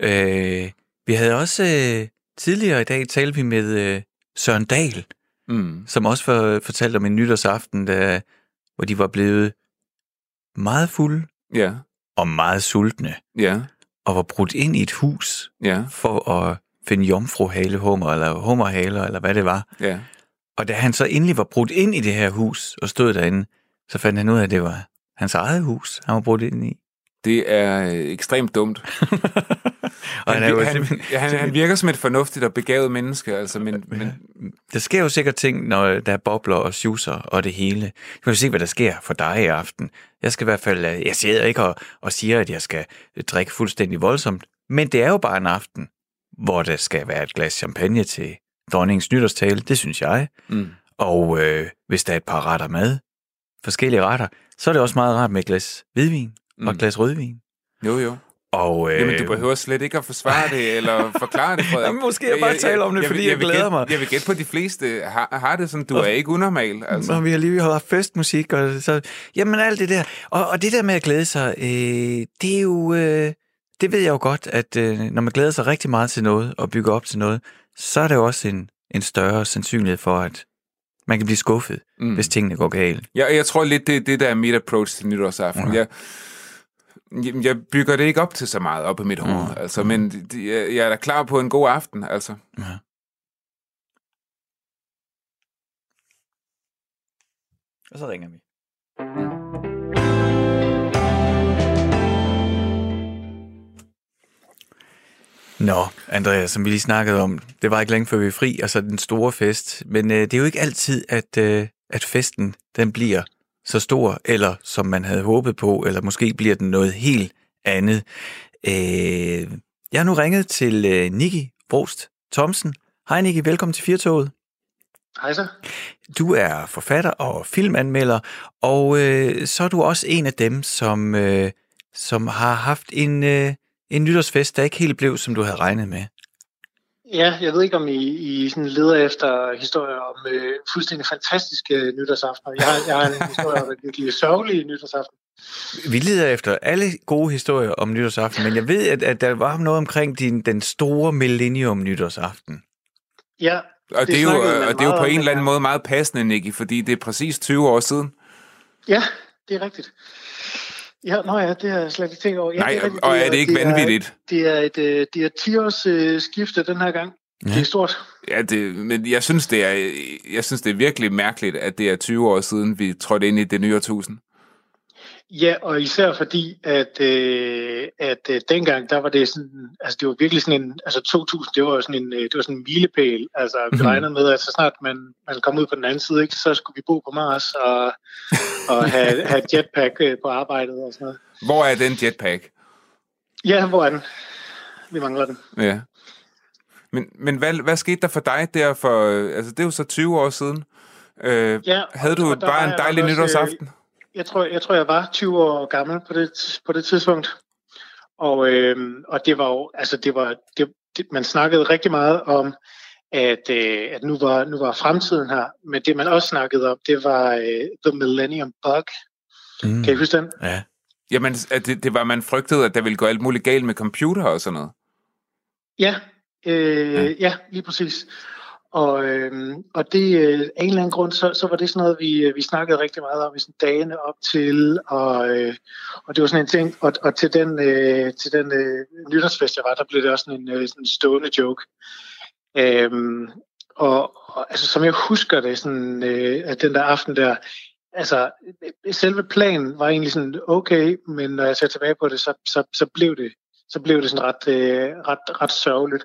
Øh, vi havde også øh, tidligere i dag talt vi med øh, Søren Dahl, Mm. som også for, fortalte om en nytårsaften, der, hvor de var blevet meget fulde Ja, og meget sultne, ja, og var brudt ind i et hus ja, for at finde jomfruhale hummer, eller hummerhaler, eller hvad det var. ja. Og da han så endelig var brudt ind i det her hus, og stod derinde, så fandt han ud af, at det var hans eget hus, han var brudt ind i. Det er øh, ekstremt dumt. Og han, han, han, han, han virker som et fornuftigt og begavet menneske, altså, men, men Der sker jo sikkert ting, når der er bobler og suser og det hele. Du kan jo se, hvad der sker for dig i aften. Jeg skal i hvert fald, øh, jeg siger ikke og, og siger, at jeg skal øh, drikke fuldstændig voldsomt, men det er jo bare en aften, hvor der skal være et glas champagne til dronningens nytårstale, det synes jeg. Mm. Og øh, hvis der er et par retter mad, forskellige retter, så er det også meget rart med et glas hvidvin og et Mm. glas rødvin. jo jo. Og, øh, Jamen, du behøver slet ikke at forsvare det, eller forklare det, Frederik. Jamen, måske jeg bare tale om det, fordi jeg vil glæder mig. Jeg vil gætte på, at de fleste har, har det sådan, du er ikke unormal, altså. Og vi har lige haft festmusik, og så, jamen alt det der. Og, og det der med at glæde sig, øh, det er jo, øh, det ved jeg jo godt, at øh, når man glæder sig rigtig meget til noget, og bygger op til noget, så er der jo også en, en større sandsynlighed for, at man kan blive skuffet, mm. hvis tingene går galt. Jeg, jeg tror lidt, det er det, der er mit approach til nytårsaften. Jeg, jeg, jeg bygger det ikke op til så meget op i mit hoved, Mm. altså, men det- jeg, er da klar på en god aften, altså. Ja. Og så ringer vi. Nå, Andreas, som vi lige snakkede om, det var ikke længe før vi er fri, og så den store fest. Men øh, det er jo ikke altid, at, øh, at festen den bliver så stor, eller som man havde håbet på, eller måske bliver den noget helt andet. Øh, jeg har nu ringet til øh, Nikki Brost Thomsen. Hej Nikki, velkommen til Firtoget. Hej så. Du er forfatter og filmanmelder, og øh, så er du også en af dem, som, øh, som har haft en, øh, en nytårsfest, der ikke helt blev, som du havde regnet med. Ja, jeg ved ikke, om I, I sådan leder efter historier om øh, fuldstændig fantastiske nytårsaftener. Jeg har, jeg har en historie om virkelig sørgelig nytårsaften. Vi leder efter alle gode historier om nytårsaften, men jeg ved, at, at der var noget omkring din, den store millennium nytårsaften. Ja, Og det, Det er jo, man og det er jo på en eller anden måde meget passende, Nicky, fordi det er præcis 20 år siden. ja, det er rigtigt. Ja, nå ja, det har jeg slet ikke tænkt over. Ja, Nej, det er rigtigt. og er det ikke er- vanvittigt? Det er et, øh, det er 10 års øh, skifte den her gang. Ja. Det er stort. Ja, det, men jeg synes, det er, jeg synes, det er virkelig mærkeligt, at det er 20 år siden, vi trådte ind i det nye årtusind. Ja, og især fordi, at, øh, at øh, dengang, der var det sådan, altså det var virkelig sådan en, altså 2000, det var sådan en, øh, det var sådan en milepæl. Altså vi Mhm. regnede med, at så snart man, man kom ud på den anden side, ikke, så skulle vi bo på Mars og, og have, have jetpack øh, på arbejdet og sådan noget. Hvor er den jetpack? Ja, hvor er den? Vi mangler den. Ja. Men, men hvad, hvad skete der for dig der for, øh, altså det er jo så 20 år siden. Øh, Ja, havde du bare en dejlig nytårsaften? Jeg tror, jeg tror, jeg var 20 år gammel på det, på det tidspunkt. Og, øh, og det var jo, altså det var, det, det, man snakkede rigtig meget om, at, øh, at nu, var, nu var fremtiden her. Men det, man også snakkede om, det var øh, The Millennium Bug. Mm. Kan I huske den? Ja. Jamen, det, det var, man frygtede, at der ville gå alt muligt galt med computer og sådan noget. Ja, øh, ja. ja, lige præcis. Og, øh, og det, øh, af en eller anden grund, så, så var det sådan noget, vi, øh, vi snakkede rigtig meget om i sådan dagene op til, og, øh, og det var sådan en ting, og, og til den, øh, til den øh, nytårsfest, jeg var, der blev det også sådan en, øh, sådan en stående joke. Øh, og, og altså, som jeg husker det, sådan, øh, at den der aften der, altså, selve planen var egentlig sådan okay, men når jeg ser tilbage på det, så, så, så blev det så blev det sådan ret, øh, ret, ret sørgeligt.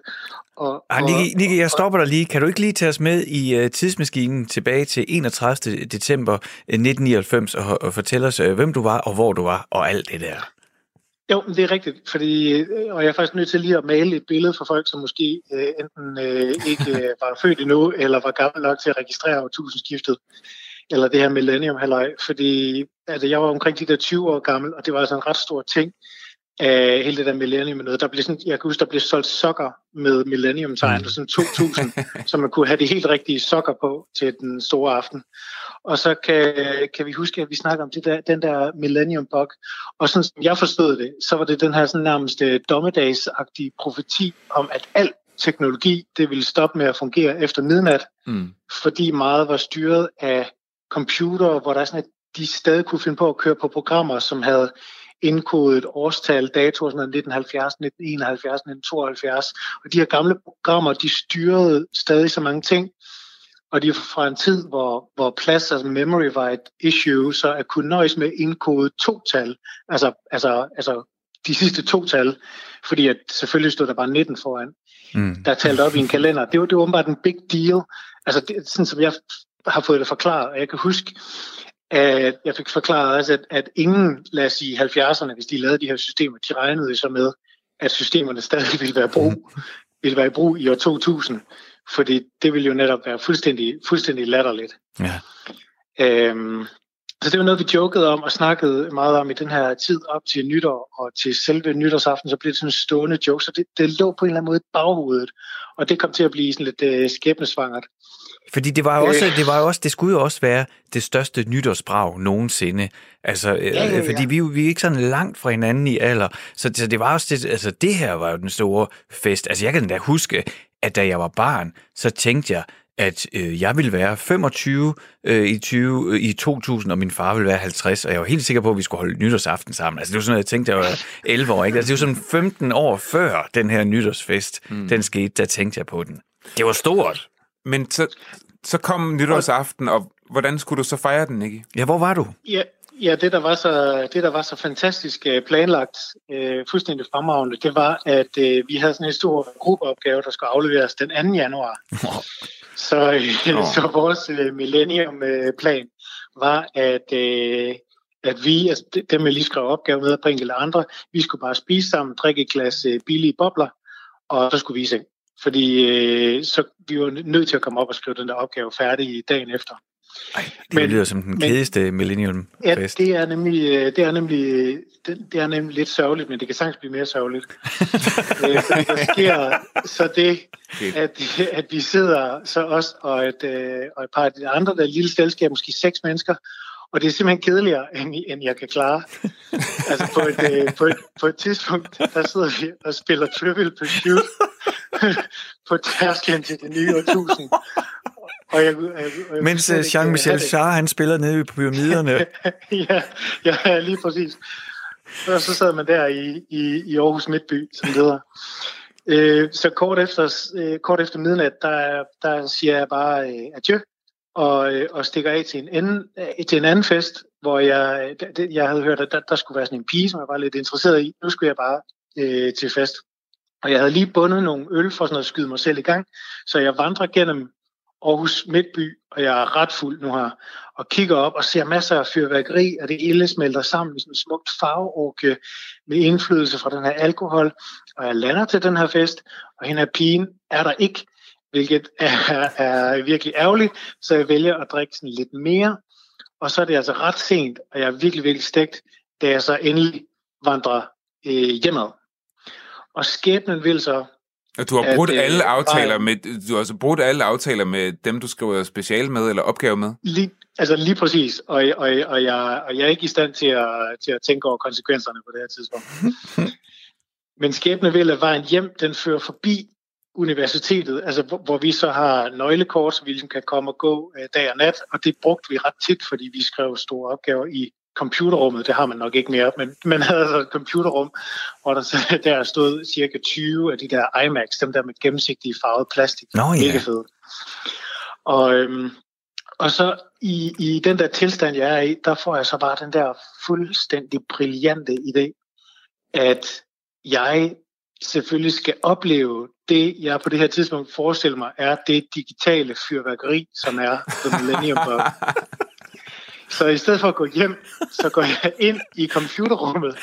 Og, ah, Nicky, Nicky, jeg stopper dig lige. Kan du ikke lige tage os med i uh, tidsmaskinen tilbage til 31. december 1999 øh, og, og fortælle os, uh, hvem du var og hvor du var og alt det der? Jo, det er rigtigt, fordi, og jeg er faktisk nødt til lige at male et billede for folk, som måske uh, enten uh, ikke uh, var født endnu, eller var gammel nok til at registrere tusindskiftet, eller det her millennium halløj, fordi altså, jeg var omkring de der 20 år gammel, og det var altså en ret stor ting, af hele det der millennium noget. Der blev sådan, jeg kan huske, der blev solgt sokker med millennium-tegn, mm. sådan 2000, så man kunne have de helt rigtige sokker på til den store aften. Og så kan, kan vi huske, at vi snakker om det der, den der millennium bug. Og sådan som jeg forstod det, så var det den her sådan nærmest øh, dommedagsagtige profeti om, at al teknologi, det ville stoppe med at fungere efter midnat, mm. fordi meget var styret af computer, hvor der er sådan, at de stadig kunne finde på at køre på programmer, som havde indkodet årstal, dato, sådan 1970, 1971, 1972. Og de her gamle programmer, de styrede stadig så mange ting, og de er fra en tid, hvor, hvor plads, altså memory var et issue, så at kunne nøjes med indkodet to tal, altså, altså, altså de sidste to tal, fordi at selvfølgelig stod der bare 19 foran, mm. der talte op i en kalender. Det var, det var åbenbart en big deal. Altså, det, sådan som jeg har fået det forklaret, og jeg kan huske, at jeg fik forklaret også, at, at ingen, lad os sige 70'erne, hvis de lavede de her systemer, de regnede så med, at systemerne stadig ville være, brug, ville være i brug i år 2000, fordi det ville jo netop være fuldstændig, fuldstændig latterligt. Ja. Øhm, så det var noget, vi jokede om og snakkede meget om i den her tid op til nytår og til selve nytårsaften, så blev det sådan en stående joke, så det, det lå på en eller anden måde i baghovedet, og det kom til at blive sådan lidt øh, skæbnesvangert. Fordi det var jo også, det var jo også, det skulle jo også være det største nytårsbrag nogensinde. Altså, øh, ja, ja, ja. fordi vi, vi er ikke sådan langt fra hinanden i alder. Så, så det var også det, altså det her var jo den store fest. Altså jeg kan da huske, at da jeg var barn, så tænkte jeg, at øh, jeg ville være 25 øh, i, 20, øh, i 2000, og min far ville være 50, og jeg var helt sikker på, at vi skulle holde nytårsaften sammen. Altså, det var sådan noget, jeg tænkte, jeg var 11 år, ikke? Altså, det var sådan 15 år før den her nytårsfest, mm. den skete, der tænkte jeg på den. Det var stort. Men så, så kom nytårsaften, og hvordan skulle du så fejre den, ikke? Ja, hvor var du? Ja, ja det, der var så, det, der var så fantastisk øh, planlagt, øh, fuldstændig fremragende, det var, at øh, vi havde sådan en stor gruppeopgave, der skulle afleveres den 2. januar. så, øh, oh. så vores øh, millennium-plan var, at, øh, at vi, altså dem jeg lige skrev opgave med, at bringe eller andre, vi skulle bare spise sammen, drikke et glas øh, billige bobler, og så skulle vi se. Fordi øh, så vi var nødt til at komme op og skrive den der opgave færdig dagen efter. Ej, det men, lyder som den men, kedeligste millennium Ja, det er nemlig, øh, det er nemlig, det, det er nemlig lidt sørgeligt, men det kan sagtens blive mere sørgeligt. øh, der sker så det, at, at vi sidder så os og et, øh, og et par af de andre, der er et lille selskab, måske seks mennesker, og det er simpelthen kedeligere, end, end jeg kan klare. altså på et, øh, på, et, på et tidspunkt, der sidder vi og spiller Trivial Pursuit på tærsklen til det nye årtusind. Og jeg, jeg, jeg, Mens øh, Jean-Michel Jarre, han spiller nede i pyramiderne. ja, ja, lige præcis. Og så sad man der i, i, i Aarhus Midtby, som det hedder. Øh, så kort efter, øh, kort efter midnat, der, der siger jeg bare øh, adieu, og, øh, og stikker af til en, anden, øh, til en anden fest, hvor jeg, det, jeg havde hørt, at der, der skulle være sådan en pige, som jeg var lidt interesseret i. Nu skulle jeg bare øh, til fest. Og jeg havde lige bundet nogle øl for sådan at skyde mig selv i gang, så jeg vandrer gennem Aarhus Midtby, og jeg er ret fuld nu her, og kigger op og ser masser af fyrværkeri, og det hele smelter sammen i sådan en smukt farveorke med indflydelse fra den her alkohol, og jeg lander til den her fest, og hende her pigen er der ikke, hvilket er, er virkelig ærgerligt, så jeg vælger at drikke sådan lidt mere, og så er det altså ret sent, og jeg er virkelig, virkelig stegt, da jeg så endelig vandrer øh, hjemad. Og skæbnen vil så... Og du har brudt at, øh, alle aftaler med, du har altså brudt alle aftaler med dem, du skriver special med eller opgave med? Lige, altså lige præcis, og, og, og, jeg, og jeg er ikke i stand til at, til at tænke over konsekvenserne på det her tidspunkt. Men skæbne vil, at vejen hjem, den fører forbi universitetet, altså hvor, hvor vi så har nøglekort, så vi ligesom kan komme og gå uh, dag og nat, og det brugte vi ret tit, fordi vi skrev store opgaver i computerrummet, det har man nok ikke mere, men man havde altså et computerrum, hvor der, så, der stod cirka 20 af de der iMacs, dem der med gennemsigtige farvede plastik. Nå, ja. Mega fede. Og, øhm, og så i, i den der tilstand, jeg er i, der får jeg så bare den der fuldstændig brillante idé, at jeg selvfølgelig skal opleve det, jeg på det her tidspunkt forestiller mig, er det digitale fyrværkeri, som er The Millennium Bug. Så i stedet for at gå hjem, så går jeg ind i computerrummet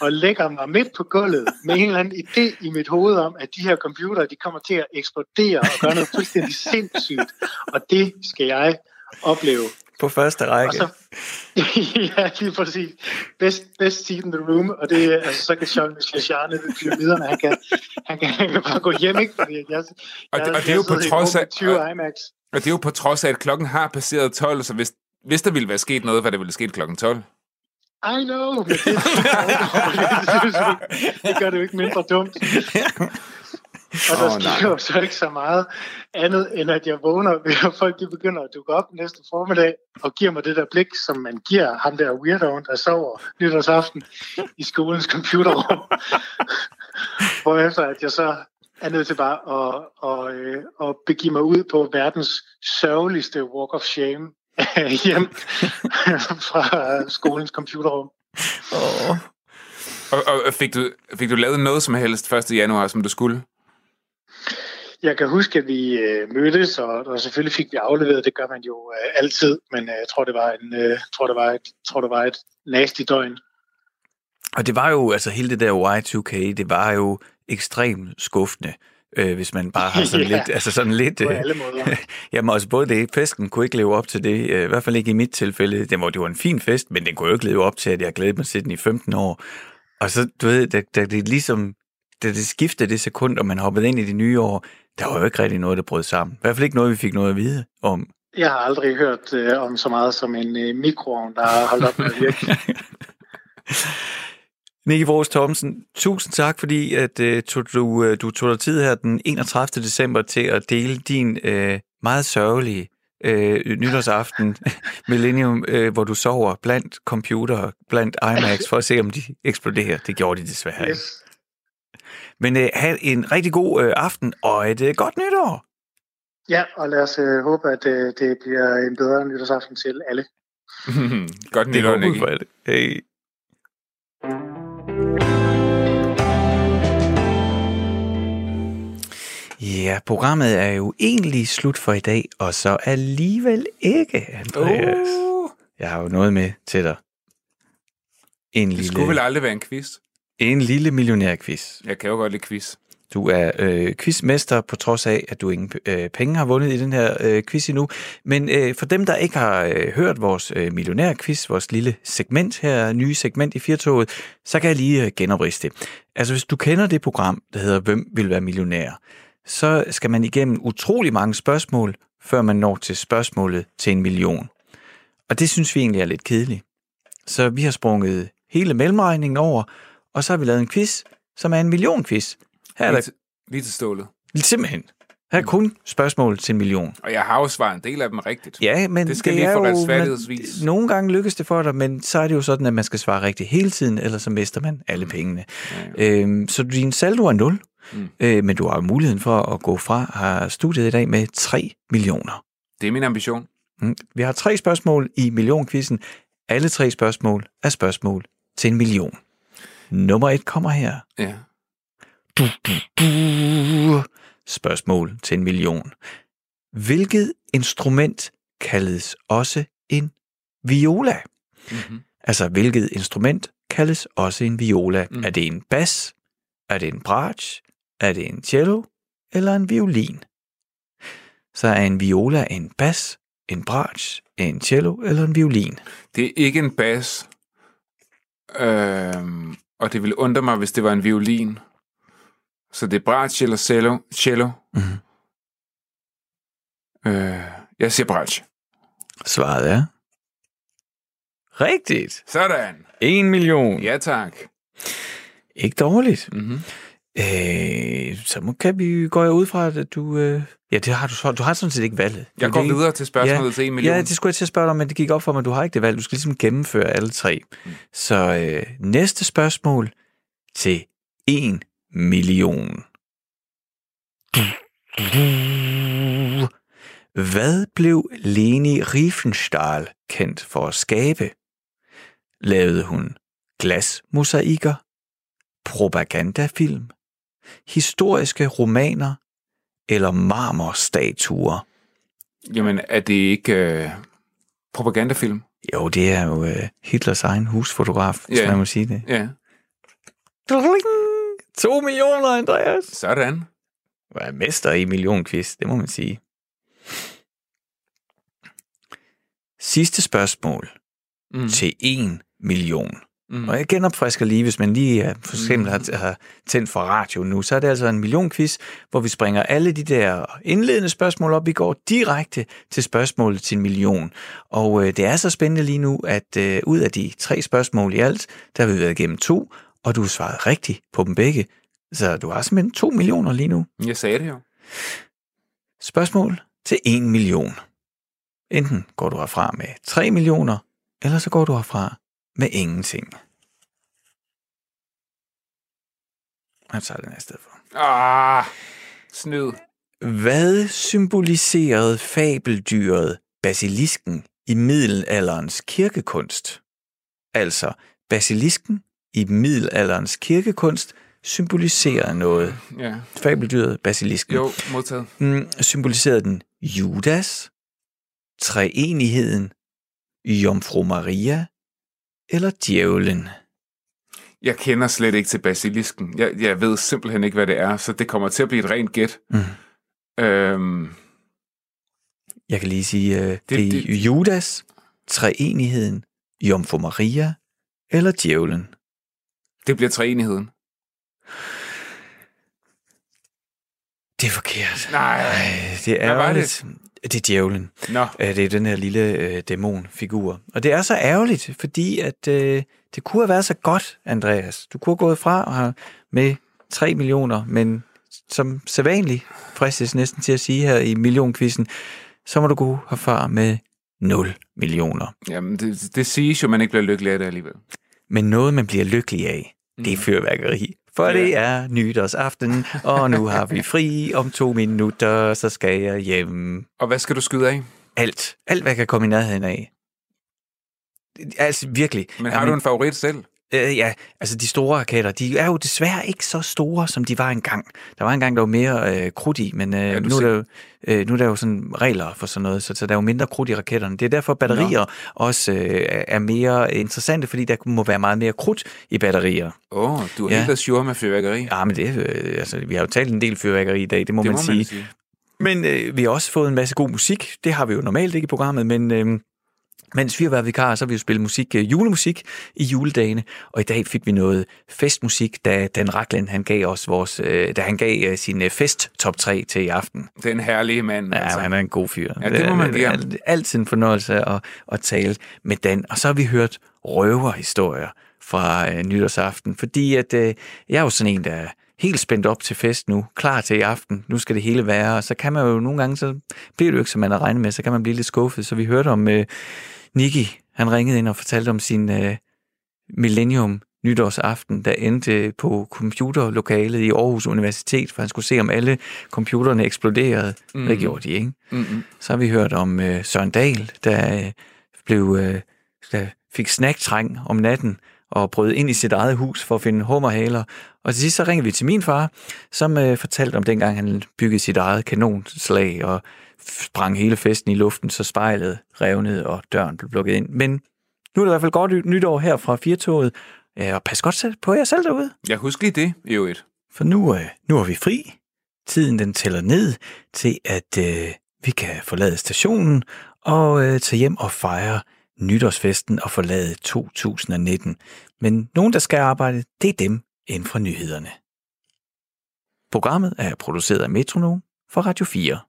og lægger mig midt på gulvet med en eller anden idé i mit hoved om, at de her computere, de kommer til at eksplodere og gøre noget fuldstændig sindssygt. Og det skal jeg opleve. På første række. Og så, ja, lige præcis. Best, best seat in the room, og det altså, så kan Jean Michel ved pyramiderne, han kan, han, kan, han kan bare gå hjem, ikke? Fordi jeg, jeg, og, det, og det er jo på trods af... 20 IMAX. Og det er jo på trods af, at klokken har passeret 12, så hvis, hvis der ville være sket noget, hvad det ville ske klokken 12. I know, men det, det gør det jo ikke mindre dumt. Og der oh, sker jo så ikke så meget andet, end at jeg vågner ved, at folk de begynder at dukke op næste formiddag og giver mig det der blik, som man giver ham der weirdoen, der sover nytårsaften i skolens computerrum. Hvorefter at jeg så er nødt til bare at, at, at, at begive mig ud på verdens sørgeligste walk of shame hjem fra skolens computerrum. Oh. Og, og fik, du, fik du lavet noget som helst 1. januar, som du skulle? Jeg kan huske, at vi øh, mødtes, og, og selvfølgelig fik vi afleveret, det gør man jo øh, altid, men øh, jeg tror, det var en, øh, tror, det var et, tror, det var et nasty døgn. Og det var jo, altså hele det der Y2K, det var jo ekstremt skuffende øh, hvis man bare har sådan ja, lidt... Altså sådan lidt på alle måder. jamen også både det, festen kunne ikke leve op til det, øh, i hvert fald ikke i mit tilfælde. Det var, det var en fin fest, men den kunne jo ikke leve op til, at jeg glædede mig til den i 15 år. Og så, du ved, da, da det ligesom, da det skiftede det sekund, og man hoppede ind i det nye år, der var jo ikke rigtig noget, der brød sammen. I hvert fald ikke noget, vi fik noget at vide om. Jeg har aldrig hørt øh, om så meget som en øh, mikroovn, der har holdt op med at virke. Nicky Vros Thomsen, tusind tak, fordi at, uh, tog, du, uh, du tog dig tid her den 31. december til at dele din uh, meget sørgelige uh, nytårsaften Millennium, uh, hvor du sover blandt computer, blandt IMAX, for at se, om de eksploderer. Det gjorde de desværre ikke. Yes. Men uh, have en rigtig god uh, aften og et uh, godt nytår. Ja, og lad os uh, håbe, at uh, det bliver en bedre nytårsaften til alle. godt nytår, Nicky. Hej. Ja, programmet er jo egentlig slut for i dag, og så alligevel ikke, Andreas. Uh. Jeg har jo noget med til dig. En det lille, skulle vel aldrig være en quiz? En lille millionærquiz. Jeg kan jo godt lide quiz. Du er øh, quizmester, på trods af, at du ingen øh, penge har vundet i den her øh, quiz endnu. Men øh, for dem, der ikke har øh, hørt vores øh, millionærquiz, vores lille segment her, nye segment i Firtoget, så kan jeg lige øh, genopriste det. Altså, hvis du kender det program, der hedder Hvem vil være millionær, så skal man igennem utrolig mange spørgsmål, før man når til spørgsmålet til en million. Og det synes vi egentlig er lidt kedeligt. Så vi har sprunget hele mellemregningen over, og så har vi lavet en quiz, som er en million-quiz. Her er der... Lige til stålet. Simpelthen. Her er kun spørgsmål til en million. Og jeg har jo svaret en del af dem rigtigt. Ja, men det skal det lige for retfærdighedsvis. Nogle gange lykkes det for dig, men så er det jo sådan, at man skal svare rigtigt hele tiden, ellers så mister man alle pengene. Ja, ja. Øhm, så din saldo er 0, mm. øh, men du har muligheden for at gå fra studiet i dag med 3 millioner. Det er min ambition. Mm. Vi har tre spørgsmål i millionkvisten. Alle tre spørgsmål er spørgsmål til en million. Nummer et kommer her. Ja. Du, du, du. Spørgsmål til en million. Hvilket instrument kaldes også en viola? Mm-hmm. Altså, hvilket instrument kaldes også en viola? Mm. Er det en bas? Er det en bratsch? Er det en cello? Eller en violin? Så er en viola en bas, en bratsch, en cello eller en violin? Det er ikke en bas. Øhm, og det ville undre mig, hvis det var en violin. Så det er bratsch eller cello. cello. Mm-hmm. Øh, jeg siger bratsch. Svaret er... Rigtigt. Sådan. En million. Ja, tak. Ikke dårligt. Mm-hmm. Øh, så må, kan vi gå ud fra, at du... Øh, ja, det har du, du har sådan set ikke valget. Jeg går det, videre til spørgsmålet ja, til en million. Ja, det skulle jeg til at spørge dig om, men det gik op for mig, at du har ikke det valg. Du skal ligesom gennemføre alle tre. Mm. Så øh, næste spørgsmål til en million. Hvad blev Leni Riefenstahl kendt for at skabe? Lavede hun glasmosaikker, propagandafilm, historiske romaner eller marmorstatuer? Jamen, er det ikke øh, propagandafilm? Jo, det er jo øh, Hitlers egen husfotograf, hvis Ja. man må sige det. Ja. Dling! To millioner, Andreas. Sådan. Du er mester i millionquiz, det må man sige. Sidste spørgsmål Mm. til 1 million. Mm. Og jeg genopfrisker lige, hvis man lige er, for eksempel har, har tændt for radio nu, så er det altså en millionquiz, hvor vi springer alle de der indledende spørgsmål op. Vi går direkte til spørgsmålet til en million. Og øh, det er så spændende lige nu, at øh, ud af de tre spørgsmål i alt, der har vi været igennem to, og du har svaret rigtigt på dem begge. Så du har simpelthen to millioner lige nu. Jeg sagde det jo. Spørgsmål til 1 million. Enten går du herfra med 3 millioner, eller så går du herfra med ingenting. Jeg tager den her sted for. Ah, snyd. Hvad symboliserede fabeldyret basilisken i middelalderens kirkekunst? Altså, basilisken i middelalderens kirkekunst symboliserede noget. Ja. Fabeldyret basilisken. Jo, modtaget. Mm, symboliserede den Judas, treenigheden, Jomfru Maria eller djævlen? Jeg kender slet ikke til basilisken. Jeg, jeg ved simpelthen ikke, hvad det er, så det kommer til at blive et rent gæt. Mm. Øhm, Jeg kan lige sige, uh, det, det er det- Judas, treenigheden, Jomfru Maria eller djævlen. det bliver treenigheden. Det er forkert. Nej. Ej, det er Hvad var det? Det er djævlen. Nå, Øh, Det er den her lille øh, dæmonfigur. Og det er så ærgerligt, fordi at øh, det kunne have været så godt, Andreas. Du kunne have gået fra og have med 3 millioner, men som sædvanligt, fristes næsten til at sige her i millionkvisten, så må du gå herfra med 0 millioner. jamen det, det siges jo, man ikke bliver lykkelig af det alligevel. Men noget, man bliver lykkelig af, det er fyrværkeri. For Ja. det er nytårsaften, og nu har vi fri om to minutter, så skal jeg hjem. Og hvad skal du skyde af? Alt. Alt, hvad jeg kan komme i nærheden af. Altså virkelig. Men har du en favorit selv? Øh, ja, altså de store raketter, de er jo desværre ikke så store, som de var engang. Der var engang, der var mere øh, krudt i, men øh, du nu, er der jo, øh, nu er der jo sådan regler for sådan noget, så, så der er jo mindre krudt i raketterne. Det er derfor, batterier også øh, er mere interessante, fordi der må være meget mere krudt i batterier. Åh, oh, du er Ja. ja. helt sure med fyrværkeri. Ja, men det, øh, altså, vi har jo talt en del fyrværkeri i dag, det må, det man må sige. man sige. Men øh, vi har også fået en masse god musik. Det har vi jo normalt ikke i programmet, men øh, mens vi har været vikarer, så har vi jo spillet musik, øh, julemusik i juledagene. Og i dag fik vi noget festmusik, da Dan Raklen, han gav os vores, øh, da han gav øh, sin fest top 3 til i aften. Den herlige mand. Ja, altså. han er en god fyr. Ja, det må man er- give ham. Altid en fornøjelse at, at tale med Dan. Og så har vi hørt røverhistorier fra øh, nytårsaften, fordi at, øh, jeg er jo sådan en, der er helt spændt op til fest nu, klar til i aften, nu skal det hele være, og så kan man jo nogle gange, så bliver det jo ikke, som man har regnet med, så kan man blive lidt skuffet. Så vi hørte om øh, Nicky, han ringede ind og fortalte om sin øh, Millennium nytårsaften, der endte på computerlokalet i Aarhus Universitet, for han skulle se, om alle computerne eksploderede. Mm. Det gjorde de, ikke? Mm-mm. Så har vi hørt om øh, Søren Dahl, der øh, blev, øh, der fik snaktræng om natten og brød ind i sit eget hus for at finde hummerhaler. Og til sidst så ringede vi til min far, som øh, fortalte om dengang han byggede sit eget kanonslag og sprang hele festen i luften, så spejlet revnede og døren blev lukket ind. Men nu er det i hvert fald godt nytår her fra Firtoget, og pas godt på jer selv derude. Jeg husker lige det, i øvrigt. For nu, øh, nu er vi fri. Tiden den tæller ned til, at øh, vi kan forlade stationen og øh, tage hjem og fejre nytårsfesten og forlade 2019. Men nogen, der skal arbejde, det er dem inden for nyhederne. Programmet er produceret af Metronom for Radio 4.